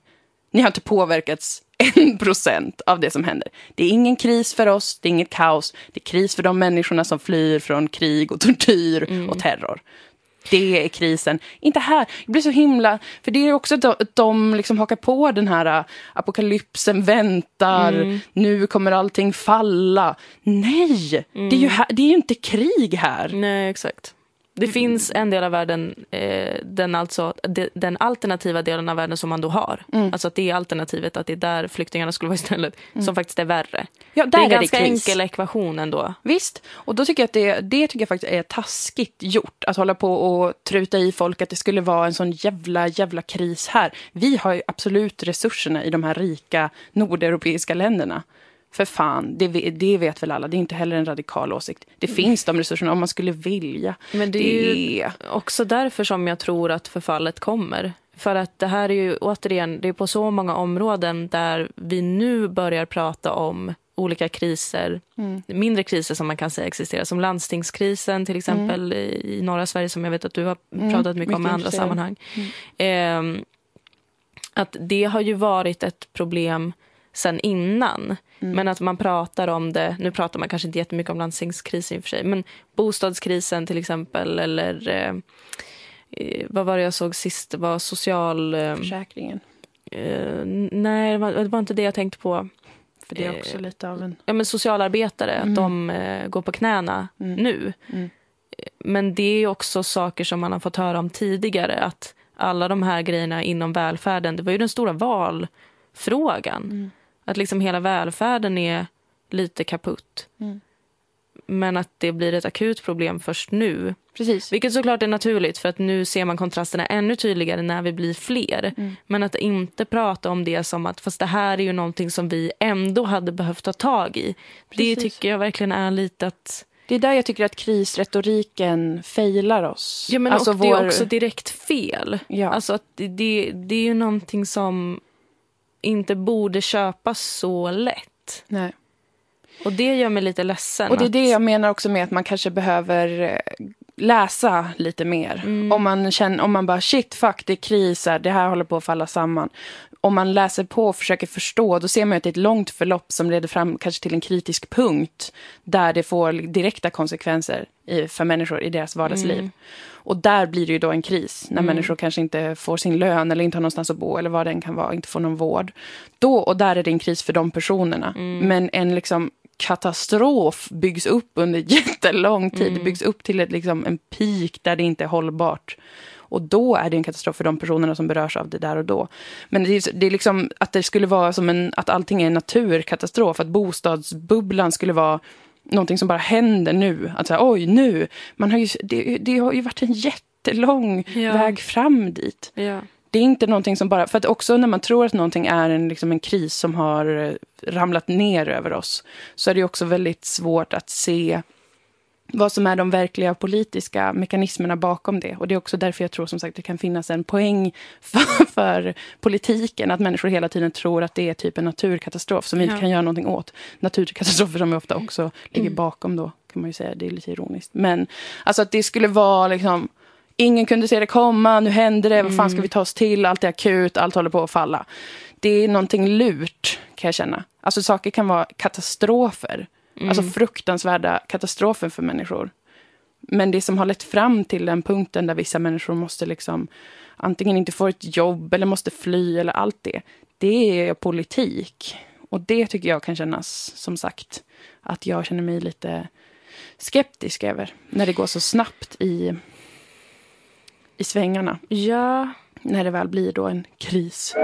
ni har inte påverkats en procent av det som händer. Det är ingen kris för oss, det är inget kaos. Det är kris för de människorna som flyr från krig och tortyr mm. och terror. Det är krisen. Inte här. Det blir så himla... För det är också att de liksom hakar på den här äh, apokalypsen väntar, mm. nu kommer allting falla. Nej! Mm. Det, är ju här, det är ju inte krig här. Nej, exakt. Det finns en del av världen, eh, den, alltså, de, den alternativa delen av världen som man då har. Mm. Alltså att det är alternativet, att det är där flyktingarna skulle vara istället, som faktiskt är värre. Ja, Det är en ganska det enkel ekvation ändå. Visst, och då tycker jag att det, det tycker jag faktiskt är taskigt gjort. Att hålla på och truta i folk att det skulle vara en sån jävla, jävla kris här. Vi har ju absolut resurserna i de här rika nordeuropeiska länderna. För fan, det, det vet väl alla. Det är inte heller en radikal åsikt. Det finns de resurserna om man skulle vilja. Men det är ju också därför som jag tror att förfallet kommer. För att det här är ju återigen, det är på så många områden där vi nu börjar prata om olika kriser, mindre kriser som man kan säga existerar, som landstingskrisen till exempel i i norra Sverige som jag vet att du har pratat mycket om i andra sammanhang. Ehm, att det har ju varit ett problem sen innan. Men att man pratar om det, nu pratar man kanske inte jättemycket om landstingskrisen i och för sig, men bostadskrisen till exempel eller eh, eh, vad var det jag såg sist, det var social... Eh, Försäkringen. eh, nej, det var, det var inte det jag tänkte på. För det är Eh, också lite av en... Ja, men socialarbetare, att de eh, går på knäna nu. Mm. Men det är också saker som man har fått höra om tidigare. Att alla de här grejerna inom välfärden, det var ju den stora valfrågan. Mm. Att liksom hela välfärden är lite kaputt. Mm. Men att det blir ett akut problem först nu. Precis. Vilket såklart är naturligt för att nu ser man kontrasterna ännu tydligare när vi blir fler. Mm. Men att inte prata om det som att fast det här är ju någonting som vi ändå hade behövt ta tag i. Det Precis. tycker jag verkligen är lite att... Det är där jag tycker att krisretoriken failar oss. Ja, men alltså och det är vår- också direkt fel. Ja. Alltså att det, det, det är ju någonting som inte borde köpas så lätt. Nej. Och det gör mig lite ledsen. Och det är att- det jag menar också med att man kanske behöver eh, läsa lite mer. Mm. Om, man känner, om man bara shit, fuck, det är kris här, det här håller på att falla samman. Om man läser på och försöker förstå, då ser man att det är ett långt förlopp som leder fram kanske till en kritisk punkt där det får direkta konsekvenser i, för människor i deras vardagsliv. Mm. Och där blir det ju då en kris, när människor kanske inte får sin lön eller inte har någonstans att bo eller vad det än kan vara, inte får någon vård. Då och där är det en kris för de personerna. Men en liksom katastrof byggs upp under jättelång tid. Det byggs upp till ett, liksom, en peak där det inte är hållbart. Och då är det en katastrof för de personerna som berörs av det där och då. Men det är, det är liksom att det skulle vara som en, att allting är en naturkatastrof. Att bostadsbubblan skulle vara någonting som bara händer nu. Att säga, oj, nu. Man har ju, det, det har ju varit en jättelång Ja. väg fram dit. Ja. Det är inte någonting som bara... För att också när man tror att någonting är en, liksom en kris som har eh, ramlat ner över oss så är det också väldigt svårt att se vad som är de verkliga politiska mekanismerna bakom det. Och det är också därför jag tror som sagt det kan finnas en poäng för, för politiken. Att människor hela tiden tror att det är typ en naturkatastrof som vi inte Ja. kan göra någonting åt. Naturkatastrofer som vi ofta också ligger bakom då, kan man ju säga. Det är lite ironiskt. Men alltså att det skulle vara liksom... Ingen kunde se det komma, nu händer det, vad fan ska vi ta oss till, allt är akut, allt håller på att falla. Det är någonting lurt, kan jag känna. Alltså saker kan vara katastrofer. Alltså fruktansvärda katastrofer för människor. Men det som har lett fram till den punkten där vissa människor måste liksom antingen inte få ett jobb eller måste fly eller allt det. Det är politik. Och det tycker jag kan kännas, som sagt, att jag känner mig lite skeptisk över. När det går så snabbt i, i svängarna. ja, När det väl blir då en kris.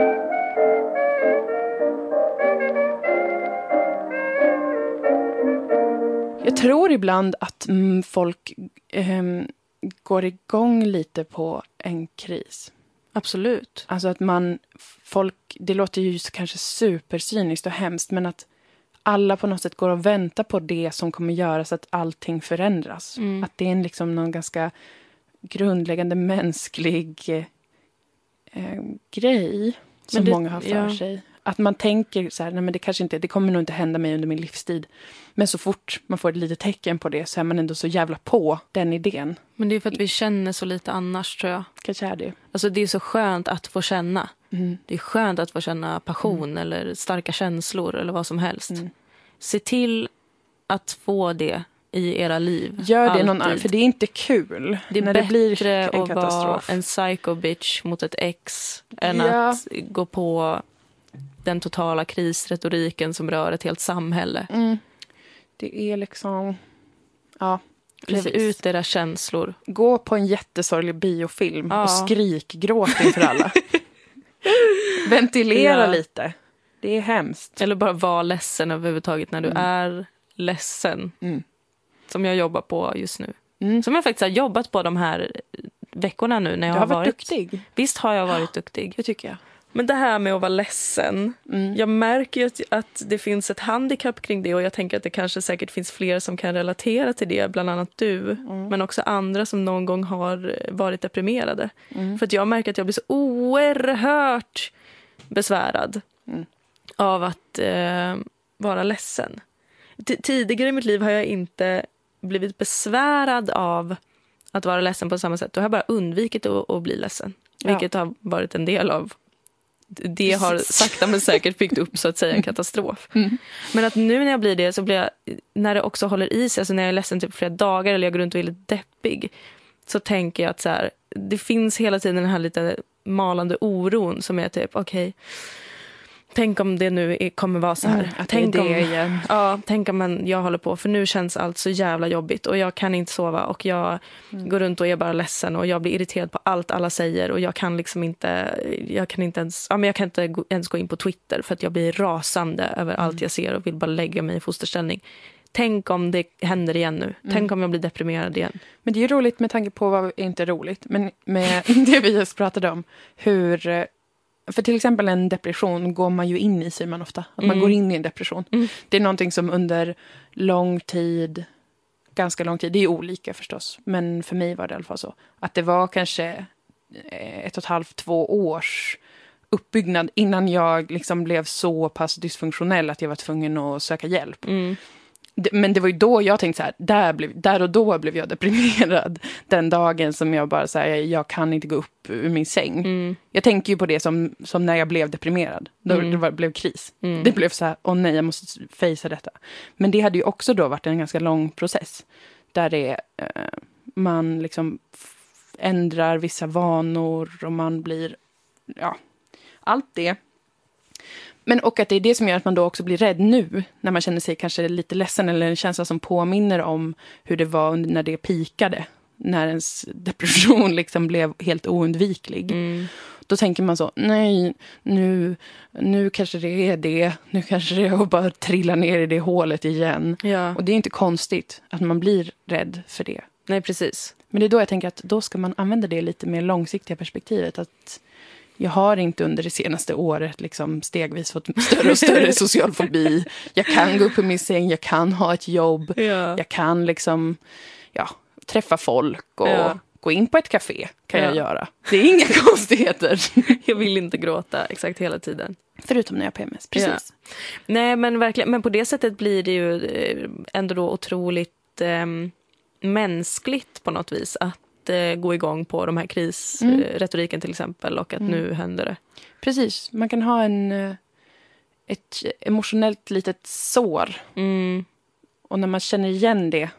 Jag tror ibland att mm, folk ehm, går igång lite på en kris. absolut. Alltså att man, folk, det låter ju kanske supercyniskt och hemskt, men att alla på något sätt går och väntar på det som kommer göra så att allting förändras. Mm. Att det är en liksom någon ganska grundläggande mänsklig eh, grej som det- många har för ja. sig. Att man tänker så här, nej men det kanske inte, det kommer nog inte hända mig under min livstid. Men så fort man får ett litet tecken på det så är man ändå så jävla på den idén. Men det är för att vi känner så lite annars tror jag. Kanske är det. Alltså det är så skönt att få känna. Mm. Det är skönt att få känna passion eller starka känslor eller vad som helst. Mm. Se till att få det i era liv. Gör det någon Alltid. annan, för det är inte kul Det är när bättre det blir en att vara katastrof. en psycho bitch mot ett ex än Ja. att gå på den totala krisretoriken som rör ett helt samhälle. Mm. Det är liksom... Ja, Lev Precis. ut era känslor. Gå på en jättesorglig biofilm Ja. och skrikgråt inför alla. Ventilera Ja. lite. Det är hemskt. Eller bara vara ledsen överhuvudtaget när du Mm. är ledsen. Mm. Som jag jobbar på just nu. Mm. Som jag faktiskt har jobbat på de här veckorna nu när jag Du har varit varit duktig. Visst har jag varit duktig. Det tycker jag. Men det här med att vara ledsen. Mm. Jag märker att, att det finns ett handikapp kring det och jag tänker att det kanske säkert finns fler som kan relatera till det, bland annat du. Mm. Men också andra som någon gång har varit deprimerade. Mm. För att jag märker att jag blir så oerhört besvärad Mm. av att eh, vara ledsen. T- tidigare i mitt liv har jag inte blivit besvärad av att vara ledsen på samma sätt. Då har jag bara undvikit att, att bli ledsen. Ja. Vilket har varit en del av det har sakta men säkert byggt upp så att säga en katastrof. Mm. Men att nu när jag blir det så blir jag, när det också håller i sig, alltså när jag är ledsen typ flera dagar eller jag går runt och är lite deppig, så tänker jag att så här, det finns hela tiden den här lite malande oron som är typ, okej, tänk om det nu är, kommer vara så här. Mm, tänk det är det om, igen. Ja, tänk om man, jag håller på, för nu känns allt så jävla jobbigt och jag kan inte sova och jag Mm. går runt och är bara ledsen och jag blir irriterad på allt alla säger och jag kan liksom inte, jag kan inte ens, ja, men jag kan inte ens gå in på Twitter för att jag blir rasande över Mm. allt jag ser och vill bara lägga mig i fosterställning. Tänk om det händer igen nu. Mm. Tänk om jag blir deprimerad igen. Men det är ju roligt med tanke på vad inte roligt, men med det vi just pratade om. Hur, eh, för till exempel en depression går man ju in i, säger man ofta. Att man Mm. går in i en depression. Mm. Det är någonting som under lång tid, ganska lång tid, det är olika förstås, men för mig var det i alla fall så. Att det var kanske eh, ett och ett halvt, två års uppbyggnad innan jag liksom blev så pass dysfunktionell att jag var tvungen att söka hjälp. Mm. Men det var ju då jag tänkte så här, där, blev, där och då blev jag deprimerad. Den dagen som jag bara så här, jag kan inte gå upp ur min säng. Mm. Jag tänker ju på det som, som när jag blev deprimerad. Då Mm. det var, blev kris. Mm. Det blev så här, åh nej, jag måste fejsa detta. Men det hade ju också då varit en ganska lång process. Där det, eh, man liksom ändrar vissa vanor och man blir, ja, allt det. Men och att det är det som gör att man då också blir rädd nu, när man känner sig kanske lite ledsen eller en känsla som påminner om hur det var när det pikade. När ens depression liksom blev helt oundviklig. Mm. Då tänker man så, nej, nu, nu kanske det är det. Nu kanske det är att bara trilla ner i det hålet igen. Ja, Och det är inte konstigt att man blir rädd för det. nej precis. Men det är då jag tänker att då ska man använda det lite mer långsiktiga perspektivet. Att jag har inte under det senaste året liksom stegvis fått större och större social fobi. Jag kan gå upp i min säng, jag kan ha ett jobb. Ja. Jag kan liksom, ja, träffa folk och Ja. gå in på ett café kan Ja. jag göra. Det är inga konstigheter. Jag vill inte gråta exakt hela tiden. Förutom när jag har PMS, precis. Nej, men verkligen. Men på det sättet blir det ju eh, ändå då otroligt eh, mänskligt på något vis att eh, gå igång på de här krisretoriken Mm. till exempel och att Mm. nu händer det. Precis, man kan ha en, eh, ett emotionellt litet sår. Mm. Och när man känner igen det,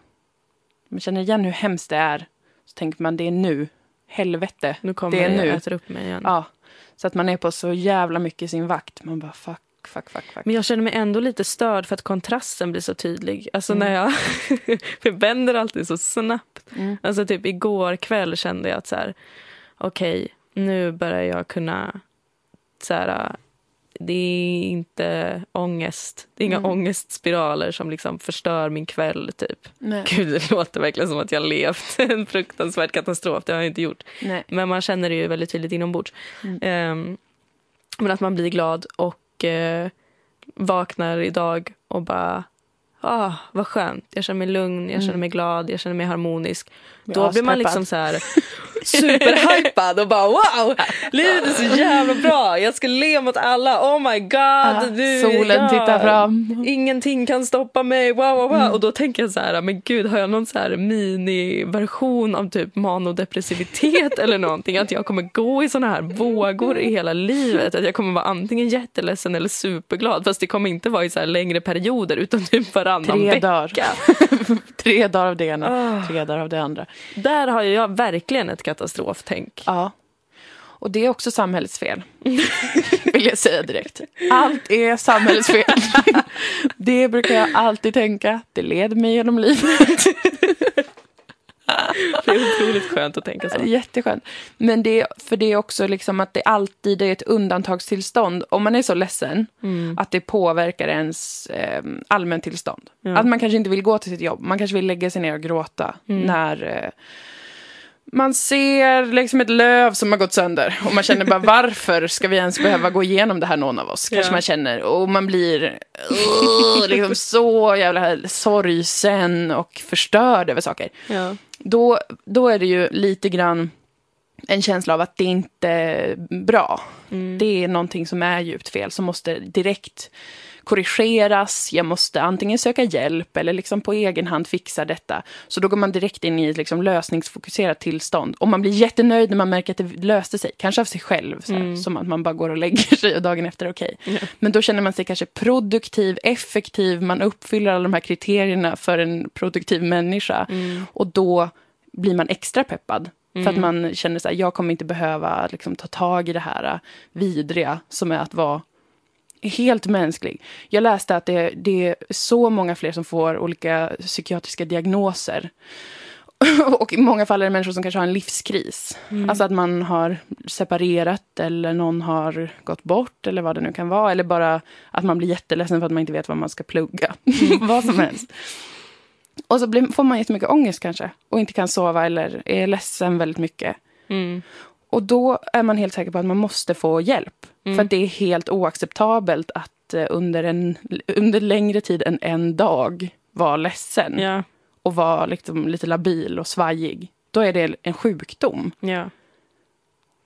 man känner igen hur hemskt det är, så tänker man det är nu. Helvete. Nu kommer Det det, är nu. äter upp mig igen. Ja. Så att man är på så jävla mycket sin vakt. Man bara fuck, fuck, fuck, fuck. Men jag känner mig ändå lite störd för att kontrasten blir så tydlig. Alltså Mm. när jag... för vänder alltid så snabbt. Mm. Alltså typ igår kväll kände jag att så här, okej, nu börjar jag kunna så här, det är inte ångest. Det är inga Mm. ångestspiraler som liksom förstör min kväll typ. Nej. Gud, det låter verkligen som att jag levt en fruktansvärd katastrof. Det har jag inte gjort. Nej. Men man känner det ju väldigt tydligt inombords. Mm. Ehm, men att man blir glad och eh, vaknar idag och bara Ah, vad skönt. Jag känner mig lugn, jag känner Mm. mig glad, jag känner mig harmonisk. Jag Då blir man liksom så här superhypad och bara wow, livet är så jävla bra. Jag ska le mot alla. Oh my god. Ja, nu, solen ja, tittar fram. Ingenting kan stoppa mig. Wow, wow, wow. Mm. Och då tänker jag så här, men gud, har jag någon så här miniversion av typ manodepressivitet eller någonting? Att jag kommer gå i såna här vågor i hela livet. Att jag kommer vara antingen jätteledsen eller superglad. Fast det kommer inte vara i så här längre perioder utan typ varannan Tre vecka. dagar. tre dagar av det ena, Ah. tre dagar av det andra. Där har jag verkligen ett katastroftänk. Ja. Och det är också samhällets fel. Vill jag säga direkt. Allt är samhällets fel. det brukar jag alltid tänka. Det leder mig genom livet. det är otroligt skönt att tänka så. Jätteskönt. Men det, för det är också liksom att det alltid är ett undantagstillstånd. Om man är så ledsen Mm. att det påverkar ens eh, allmäntillstånd. Ja. Att man kanske inte vill gå till sitt jobb. Man kanske vill lägga sig ner och gråta Mm. när eh, man ser liksom ett löv som har gått sönder. Och man känner bara varför ska vi ens behöva gå igenom det här någon av oss? Kanske Ja. man känner. Och man blir uh, liksom så jävla sorgsen och förstörd över saker Ja. då, då är det ju lite grann en känsla av att det inte är bra. Mm. Det är någonting som är djupt fel som måste direkt korrigeras. Jag måste antingen söka hjälp eller liksom på egen hand fixa detta. Så då går man direkt in i ett liksom lösningsfokuserat tillstånd. Och man blir jättenöjd när man märker att det löste sig. Kanske av sig själv. Så här, Mm. Som att man bara går och lägger sig och dagen efter är okej. Ja. Men då känner man sig kanske produktiv, effektiv. Man uppfyller alla de här kriterierna för en produktiv människa. Mm. Och då blir man extra peppad. För att man känner så här, jag kommer inte behöva liksom, ta tag i det här äh, vidriga som är att vara helt mänsklig. Jag läste att det, det är så många fler som får olika psykiatriska diagnoser. Och i många fall är det människor som kanske har en livskris. Alltså att man har separerat eller någon har gått bort eller vad det nu kan vara. Eller bara att man blir jätteledsen för att man inte vet vad man ska plugga. vad som helst. Och så blir, får man jättemycket ångest kanske. Och inte kan sova eller är ledsen väldigt mycket. Mm. Och då är man helt säker på att man måste få hjälp. Mm. För att det är helt oacceptabelt att eh, under, en, under längre tid än en dag vara ledsen. Ja. Och vara liksom lite labil och svajig. Då är det en sjukdom. Ja.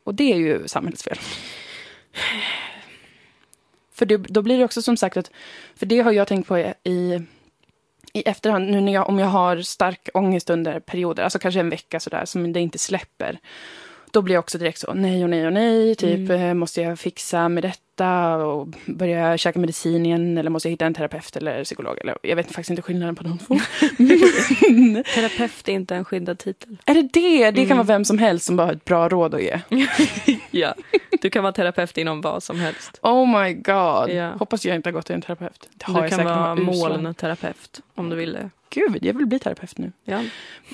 Och det är ju samhällets fel. För det, då blir det också som sagt att, för det har jag tänkt på i, i efterhand, nu när jag, om jag har stark ångest under perioder, alltså kanske en vecka sådär, som det inte släpper. Då blir jag också direkt så, nej och nej och nej, typ, eh, måste jag fixa med detta och börja käka medicin igen, eller måste jag hitta en terapeut eller psykolog, eller jag vet faktiskt inte skillnaden på de två. Terapeut är inte en skyddad titel. är det det? Det kan vara vem som helst som bara har ett bra råd att ge. Ja. Du kan vara terapeut inom vad som helst. Oh my god. Ja. Hoppas jag inte har gått till en terapeut. Det har Du jag kan säkert vara molnterapeut om du vill det. Gud, jag vill bli terapeut nu. Ja.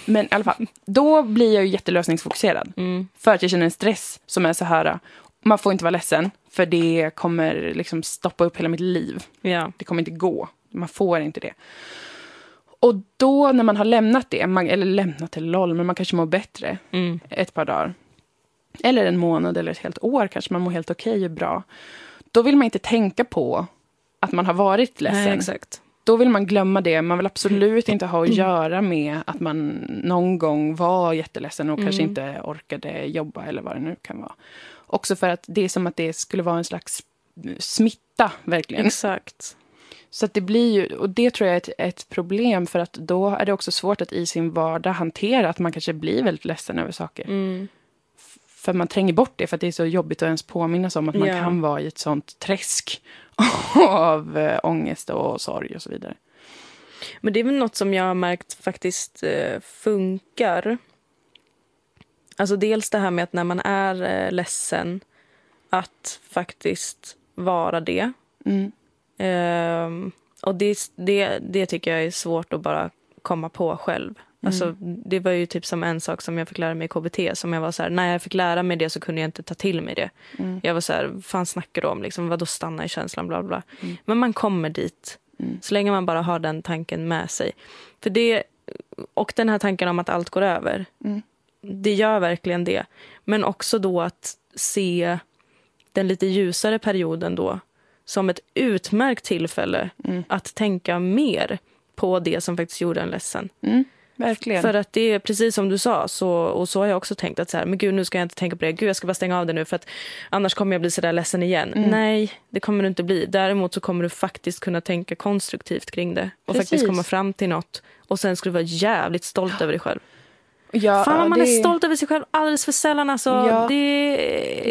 Men i alla fall, då blir jag ju jättelösningsfokuserad. Mm. För att jag känner en stress som är så här, man får inte vara ledsen. För det kommer liksom stoppa upp hela mitt liv. Ja. Det kommer inte gå. Man får inte det. Och då när man har lämnat det, man, eller lämnat eller LOL, men man kanske mår bättre Mm. ett par dagar. Eller en månad eller ett helt år kanske man mår helt okej och bra. Då vill man inte tänka på att man har varit ledsen. Nej, exakt. Då vill man glömma det. Man vill absolut inte ha att göra med att man någon gång var jätteledsen och kanske inte orkade jobba eller vad det nu kan vara. Också för att det är som att det skulle vara en slags smitta, verkligen. Exakt. Så att det blir ju, och det tror jag är ett, ett problem för att då är det också svårt att i sin vardag hantera att man kanske blir väldigt ledsen över saker. Mm. För man tränger bort det för att det är så jobbigt att ens påminnas om att man Ja. kan vara i ett sånt träsk av äh, ångest och sorg och så vidare. Men det är väl något som jag har märkt faktiskt eh, funkar. Alltså dels det här med att när man är eh, ledsen att faktiskt vara det. Mm. Ehm, och det, det, det tycker jag är svårt att bara komma på själv. Alltså, det var ju typ som en sak som jag fick lära mig i KBT. Som jag var så här, när jag fick lära mig det så kunde jag inte ta till mig det. Mm. Jag var så här, vad fan snackar du om? Liksom, vadå stanna i känslan? Bla, bla. Men man kommer dit. Mm. Så länge man bara har den tanken med sig. För det, och den här tanken om att allt går över. Mm. Det gör verkligen det. Men också då att se den lite ljusare perioden då som ett utmärkt tillfälle Mm. att tänka mer på det som faktiskt gjorde en ledsen. Mm. Verkligen. För att det är precis som du sa, så, och så har jag också tänkt att så här, men gud nu ska jag inte tänka på det, gud jag ska bara stänga av det nu för att annars kommer jag bli sådär ledsen igen. Mm. Nej, det kommer du inte bli. Däremot så kommer du faktiskt kunna tänka konstruktivt kring det och Precis. faktiskt komma fram till något. Och sen ska du vara jävligt stolt över dig själv. ja, Fan vad man det, är stolt över sig själv alldeles för sällan. Alltså, Ja, det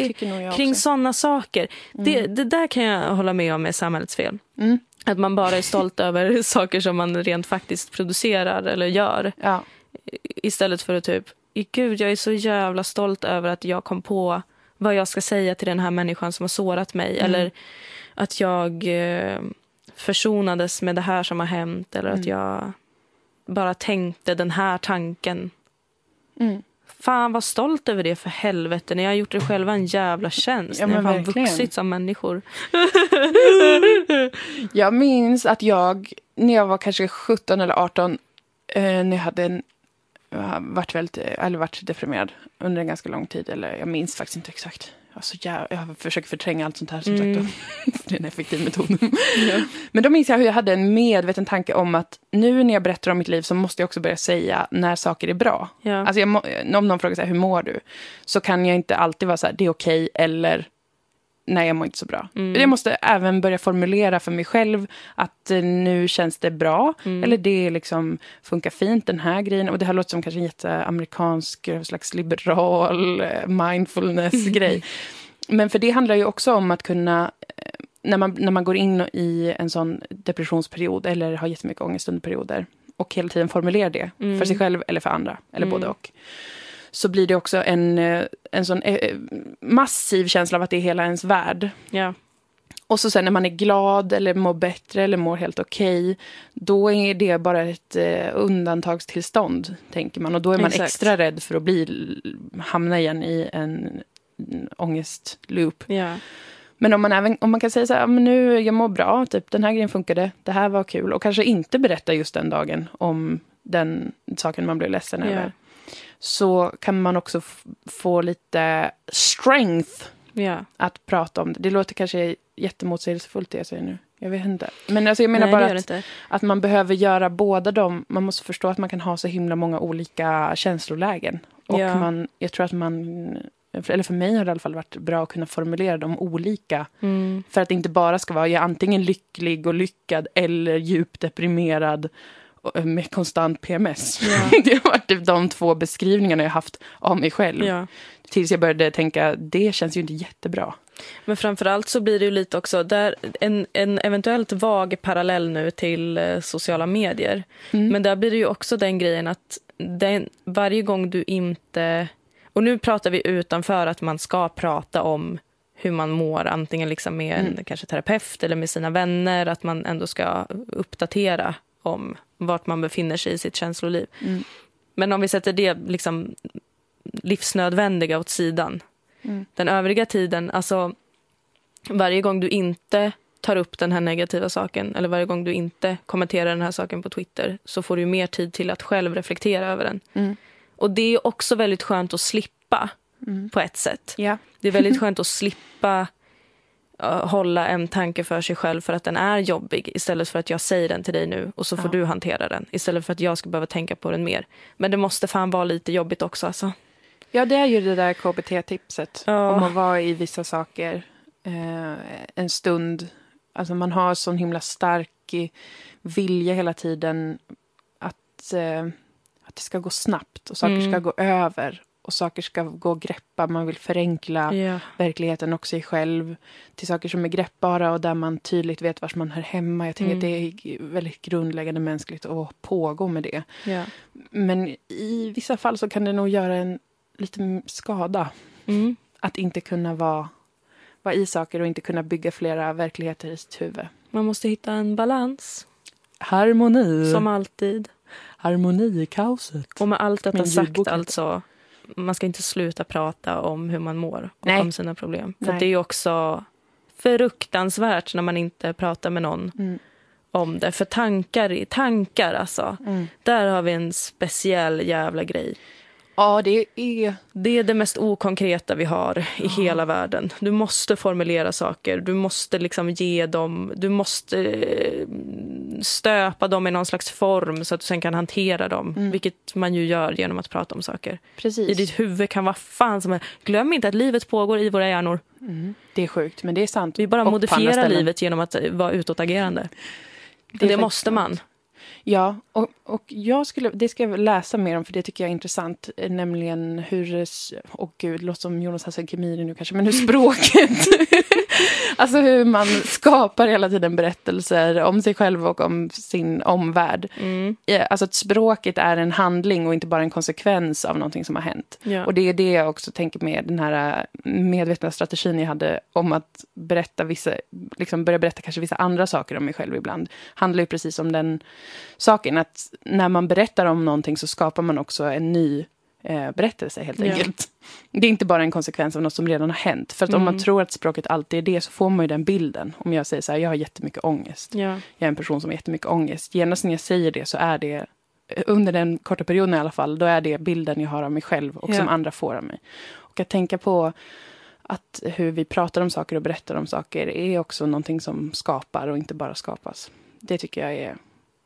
det kring sådana saker. Det, det där kan jag hålla med om är samhällets fel. Mm. Att man bara är stolt över saker som man rent faktiskt producerar eller gör. Ja. Istället för att typ, gud jag är så jävla stolt över att jag kom på vad jag ska säga till den här människan som har sårat mig. Eller att jag eh, försonades med det här som har hänt. Eller att jag bara tänkte den här tanken. Mm. Fan var stolt över det för helvete. Ni har gjort er själva en jävla tjänst. Ja, Ni har fan verkligen. vuxit som människor. Jag minns att jag, när jag var kanske 17 eller 18, eh, när jag hade en, jag har varit väldigt, eller varit deprimerad under en ganska lång tid. Eller jag minns faktiskt inte exakt. Jag, så jävla, jag försöker förtränga allt sånt här som Mm. sagt. Det är en effektiv metod. Men då minns jag hur jag hade en medveten tanke om att nu när jag berättar om mitt liv så måste jag också börja säga när saker är bra. Ja. Alltså jag om någon frågar så här, hur mår du? Så kan jag inte alltid vara så här, det är okej eller nej, jag mår inte så bra. Mm. Jag måste även börja formulera för mig själv att eh, nu känns det bra. Mm. Eller det liksom funkar fint, den här grejen. Och det här låter som kanske en jätteamerikansk eh, slags liberal eh, mindfulness-grej. Men för det handlar ju också om att kunna när man, när man går in i en sån depressionsperiod eller har jättemycket ångest under perioder och hela tiden formulerar det Mm. för sig själv eller för andra, eller Mm. både och. Så blir det också en, eh, en sån eh, massiv känsla av att det är hela ens värld. Ja. Och så sen när man är glad eller mår bättre eller mår helt okej, då är det bara ett eh, undantagstillstånd, tänker man. Och då är man Exakt. extra rädd för att bli, hamna igen i en, ångestloop. Ja. Men om man, även, om man kan säga så här, "Ja, men nu, jag mår bra, typ, den här grejen funkade, det här var kul. Och kanske inte berätta just den dagen om den saken man blev ledsen Ja. över. Så kan man också få lite strength ja. att prata om det. Det låter kanske jättemotsägelsefullt det jag säger nu. Jag vet inte. Men alltså jag menar Nej, bara att, inte. att man behöver göra båda dem. Man måste förstå att man kan ha så himla många olika känslolägen. Och Ja. man, jag tror att man, eller för mig har det i alla fall varit bra att kunna formulera dem olika. Mm. För att det inte bara ska vara jag är antingen lycklig och lyckad eller djupt deprimerad med konstant PMS. Ja. det har varit typ de två beskrivningarna jag haft av mig själv. Ja. Tills jag började tänka, det känns ju inte jättebra. Men framförallt så blir det ju lite också där, en, en eventuellt vag parallell nu till eh, sociala medier. Mm. Men där blir det ju också den grejen att den, varje gång du inte... Och nu pratar vi utanför att man ska prata om hur man mår, antingen liksom med en Mm. kanske terapeut eller med sina vänner, att man ändå ska uppdatera om vart man befinner sig i sitt känsloliv. Mm. Men om vi sätter det liksom livsnödvändiga åt sidan. Mm. Den övriga tiden, alltså varje gång du inte tar upp den här negativa saken eller varje gång du inte kommenterar den här saken på Twitter så får du mer tid till att själv reflektera över den. Mm. Och det är också väldigt skönt att slippa Mm. på ett sätt. Ja. Det är väldigt skönt att slippa hålla en tanke för sig själv för att den är jobbig istället för att jag säger den till dig nu och så får Ja. du hantera den istället för att jag ska behöva tänka på den mer. Men det måste fan vara lite jobbigt också alltså. ja, det är ju det där KBT-tipset. Ja. Om att vara i vissa saker eh, en stund. Alltså man har sån himla stark eh, vilja hela tiden att, eh, att det ska gå snabbt och saker Mm. ska gå över. Och saker ska gå att greppa. Man vill förenkla Ja. verkligheten och sig själv till saker som är greppbara och där man tydligt vet var man hör hemma. Jag tänker Mm. att det är väldigt grundläggande mänskligt att pågå med det. Ja. Men i vissa fall så kan det nog göra en lite skada Mm. att inte kunna vara, vara i saker och inte kunna bygga flera verkligheter i sitt huvud. Man måste hitta en balans, Harmoni. som alltid. Harmoni i kaoset. Och med allt detta sagt alltså, man ska inte sluta prata om hur man mår och Nej. om sina problem. För det är också fruktansvärt när man inte pratar med någon Mm. om det. För tankar, tankar alltså, Mm. där har vi en speciell jävla grej. Ja, det är... Det är det mest okonkreta vi har i hela världen. Du måste formulera saker, du måste liksom ge dem, du måste eh, stöpa dem i någon slags form så att du sen kan hantera dem. Mm. Vilket man ju gör genom att prata om saker. Precis. I ditt huvud kan vara fan som helst. Glöm inte att livet pågår i våra hjärnor. Mm. Det är sjukt, men det är sant. Vi bara Och modifierar livet genom att eh, vara utåtagerande. Det, Det måste sant. man. Ja, och, och jag skulle, det ska jag läsa mer om för det tycker jag är intressant. eh, Nämligen hur, åh gud, det låter som Jonas Hassan Khemiri nu kanske, men hur språket, alltså hur man skapar hela tiden berättelser om sig själv och om sin omvärld. Mm. Alltså att språket är en handling och inte bara en konsekvens av någonting som har hänt. Ja. Och det är det jag också tänker med den här eh, medvetna strategin jag hade om att berätta vissa, liksom börja berätta kanske vissa andra saker om mig själv ibland. Handlar ju precis om den saken att när man berättar om någonting så skapar man också en ny eh, berättelse helt Ja. enkelt. Det är inte bara en konsekvens av något som redan har hänt. För att om man Mm. tror att språket alltid är det så får man ju den bilden. Om jag säger så här, jag har jättemycket ångest. Ja. Jag är en person som har jättemycket ångest. Genast när jag säger det så är det, eh, under den korta perioden i alla fall, då är det bilden jag har av mig själv och Ja. som andra får av mig. Och att tänka på att hur vi pratar om saker och berättar om saker är också någonting som skapar och inte bara skapas. Det tycker jag är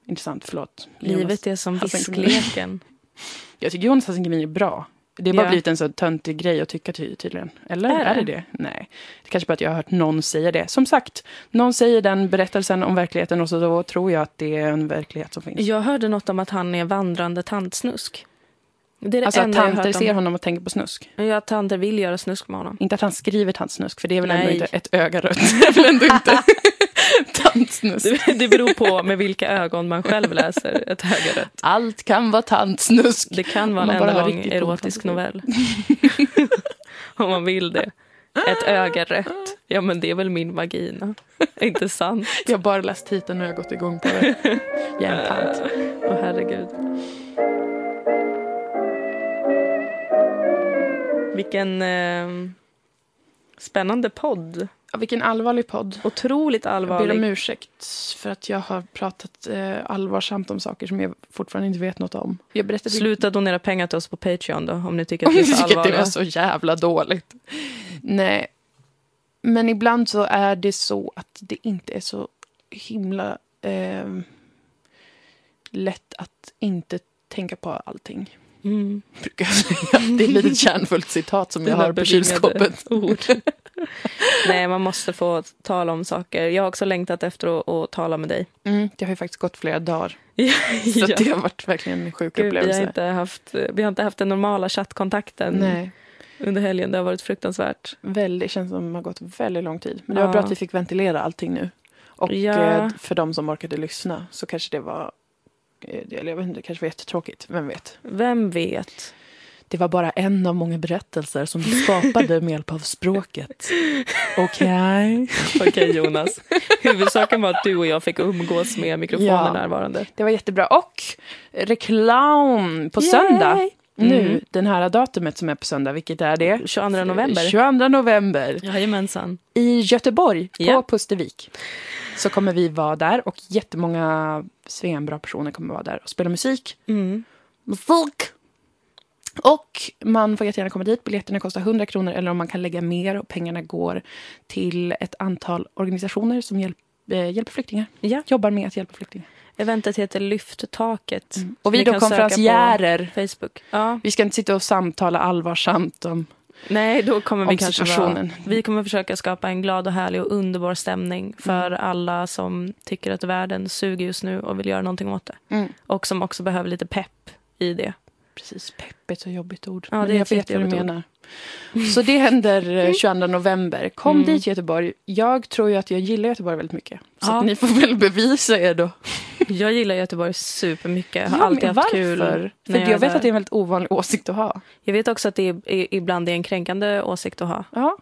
intressant. Förlåt. Livet är som viskleken. Jag tycker Jonas Hassan är bra. Det har bara Ja. blivit en så töntig grej att tycka ty tydligen. Eller Är är det? det det? Nej. Det kanske bara att jag har hört någon säga det. Som sagt, någon säger den berättelsen om verkligheten och så då tror jag att det är en verklighet som finns. Jag hörde något om att han är vandrande tantsnusk. Det är det Alltså att tanter ser om. honom och tänker på snusk. Ja, att tanter vill göra snusk med honom. Inte att han skriver tantsnusk, för det är väl ändå Nej. inte ett öga rött. Det är väl ändå inte tantsnusk. Det, det beror på med vilka ögon man själv läser ett högerrött. Allt kan vara tantsnusk. Det kan vara en enda lång erotisk novell. Om man vill det. Ett öga rött. Ja, men det är väl min vagina. Inte sant? Jag har bara läst titeln och jag har gått igång på det. Jag är en tant. Åh, herregud. Vilken eh, spännande podd. Ja, vilken allvarlig podd. Otroligt Jag ber om allvarlig. ursäkt för att jag har pratat eh, allvarsamt om saker som jag fortfarande inte vet något om. Jag berättade Sluta donera pengar till oss på Patreon då, om ni tycker att om vi ni är så tycker att det var så jävla dåligt. Nej, men ibland så är det så att det inte är så himla eh, lätt att inte tänka på allting. Mm. Brukar jag säga. Det är ett litet kärnfullt citat som jag har på kylskåpet. Ord. Nej, man måste få tala om saker. Jag har också längtat efter att, att tala med dig. Mm, det har ju faktiskt gått flera dagar. Ja. Så att det har varit verkligen en sjuk Gud, vi, har upplevelse. inte haft, vi har inte haft den normala chattkontakten Nej, under helgen. Det har varit fruktansvärt. väldigt, känns som det har gått väldigt lång tid. Men det var Ja. bra att vi fick ventilera allting nu. Och Ja. eh, för de som orkade lyssna så kanske det var, eller jag vet inte, det kanske var jättetråkigt. Vem vet? Vem vet? Det var bara en av många berättelser som vi skapade med hjälp av språket. Okej? Okej, Jonas. Huvudsaken var att du och jag fick umgås med mikrofonen Ja. närvarande. Det var jättebra. Och reklam på söndag. Nu, Mm. den här datumet som är på söndag, vilket är det? 22 november. 22 november. Jajamensan. I Göteborg, på Ja. Pustervik. Så kommer vi vara där och jättemånga svenbra personer kommer vara där och spela musik. Mm. Musik! Och man får jättegärna komma dit. Biljetterna kostar 100 kronor eller om man kan lägga mer och pengarna går till ett antal organisationer som hjälp, eh, hjälper flyktingar. Ja. Jobbar med att hjälpa flyktingar. Eventet heter Lyft taket. Och vi Ni då kan söka konferenciärer. på Facebook. Ja. Vi ska inte sitta och samtala allvarsamt om... Nej, då kommer vi kanske vara. Vi kommer försöka skapa en glad och härlig och underbar stämning för Mm. alla som tycker att världen suger just nu och vill göra någonting åt det. Och som också behöver lite pepp i det. Precis, pepp är ett så jobbigt ord. Ja, Men det är jag vet vad du menar. Så det händer eh, 22 november. Kom Mm. dit Göteborg. Jag tror ju att jag gillar Göteborg väldigt mycket. Så Ja. att ni får väl bevisa er då. Jag gillar Göteborg supermycket. Jag har Ja, alltid haft varför? kul. För jag, är vet att det är en väldigt ovanlig åsikt att ha. Jag vet också att det är, ibland är en kränkande åsikt att ha. Ja.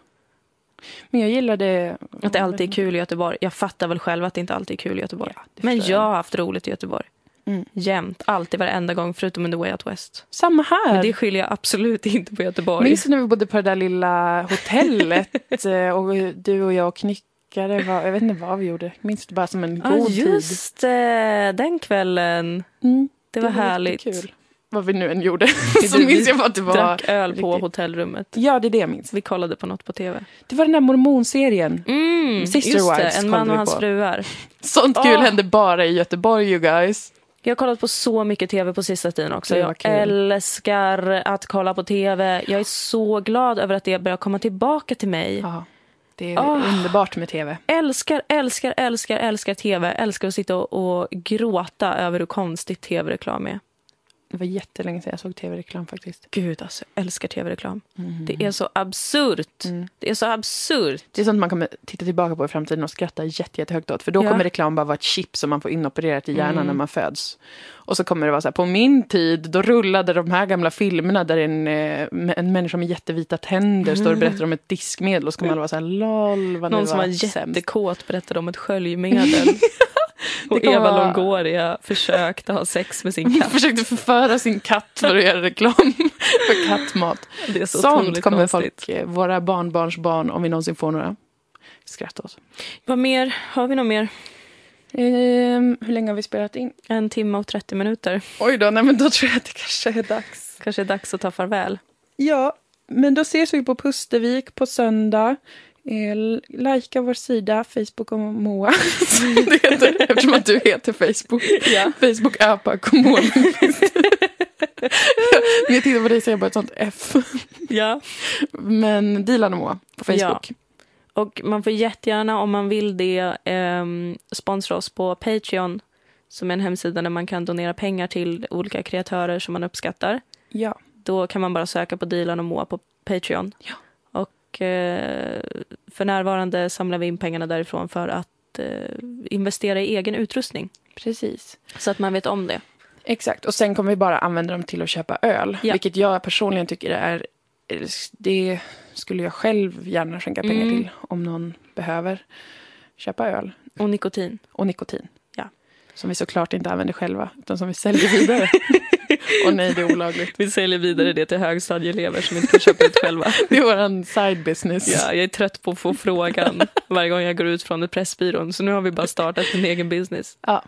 Men jag gillar det. Att det alltid är kul i Göteborg. Jag fattar väl själv att det inte alltid är kul i Göteborg. Ja, Men jag har haft roligt i Göteborg. Mm. Jämt. Alltid, varenda gång. Förutom under Way Out West. Samma här. Men det skiljer jag absolut inte på Göteborg. Minns du när vi bodde på det där lilla hotellet eh, och du och jag knyckade? Vad, jag vet inte vad vi gjorde. Minns det bara som en god tid. just det. Den kvällen. Mm, Det var, härligt. jättekul. Vad vi nu än gjorde. så Du- minns vi jag bara att det var... Drack öl på riktigt- hotellrummet. Ja, det är det jag minns. Vi kollade på något på tv. Det var den där mormonserien. Mm, Sister just det, Wives En kollade man och vi hans fruar. Sånt kul Åh. hände bara i Göteborg, you guys. Jag har kollat på så mycket tv på sista tiden också. Det var Jag kul. älskar att kolla på tv. Jag är så glad över att det börjar komma tillbaka till mig. Ja, det är Åh. underbart med tv. Älskar, älskar, älskar, älskar tv. Älskar att sitta och, och gråta över hur konstigt tv-reklam är. Det var jättelänge sedan jag såg tv-reklam faktiskt. Gud, alltså, jag älskar tv-reklam. Mm. Det är så absurt. Mm. Det är så absurt. Det är sånt man kommer titta tillbaka på i framtiden och skratta jätte, jättehögt åt. För då Ja. kommer reklam bara vara ett chip som man får inopererat i hjärnan Mm. när man föds. Och så kommer det vara så här, på min tid då rullade de här gamla filmerna där en, eh, en människa med jättevita tänder står och berättar om ett diskmedel och så kommer alla vara så här, lol vad Någon som var jättekåt berättade om ett sköljmedel. Och Eva vara- Longoria försökte ha sex med sin katt. Försökte förföra sin katt för att göra reklam för kattmat. Det är så Sånt kommer konstigt. folk, eh, våra barnbarns barn, om vi någonsin får några, skratta åt. Vad mer? Har vi något mer? Ehm, hur länge har vi spelat in? En timme och 30 minuter. Oj då, nej men då tror jag att det kanske är dags. Kanske är dags att ta farväl. Ja, men då ses vi på Pustervik på söndag. Eh, Lajka vår sida, Facebook och Moa. det heter, eftersom att du heter Facebook. Ja. Facebook Apak och Moa. När jag tittar på dig så är jag bara ett sånt F. ja. Men Dilan och Moa på Facebook. Och man får jättegärna, om man vill det, ehm, sponsra oss på Patreon. Som är en hemsida där man kan donera pengar till olika kreatörer som man uppskattar. Ja. Då kan man bara söka på Dilan och Moa på Patreon. Ja. Och eh, för närvarande samlar vi in pengarna därifrån för att eh, investera i egen utrustning. precis. Så att man vet om det. Exakt, och sen kommer vi bara använda dem till att köpa öl. Ja. Vilket jag personligen tycker är... Det skulle jag själv gärna skänka pengar Mm. till om någon behöver köpa öl. Och nikotin. Och nikotin. Ja. Som vi såklart inte använder själva, utan som vi säljer vidare. och nej, det är olagligt. Vi säljer vidare det till högstadieelever som inte kan köpa ut själva. Det är vår side business. Ja, jag är trött på att få frågan varje gång jag går ut från Pressbyrån. Så nu har vi bara startat en egen business. Ja.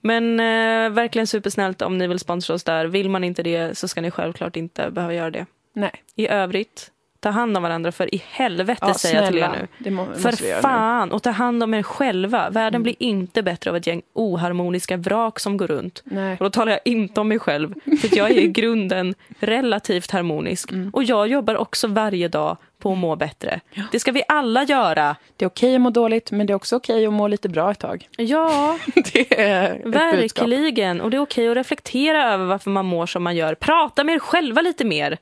Men eh, verkligen supersnällt om ni vill sponsra oss där. Vill man inte det så ska ni självklart inte behöva göra det. Nej. I övrigt, ta hand om varandra för i helvete Ja, säger jag till er nu. Må, För göra nu. fan, och ta hand om er själva. Världen Mm. blir inte bättre av ett gäng oharmoniska vrak som går runt. Nej. Och då talar jag inte om mig själv, för jag är i grunden relativt harmonisk. Mm. Och jag jobbar också varje dag på att må bättre. Det ska vi alla göra. Det är okej att må dåligt, men det är också okej att må lite bra ett tag. Ja, Det är verkligen. Och det är okej att reflektera över varför man mår som man gör. Prata med er själva lite mer.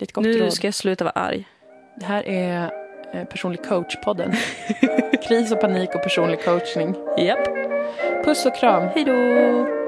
Det är ett gott Nu råd. ska jag sluta vara arg. Det här är eh, Personlig coach-podden. Kris och panik och personlig coachning. Japp. Puss och kram. Hej då.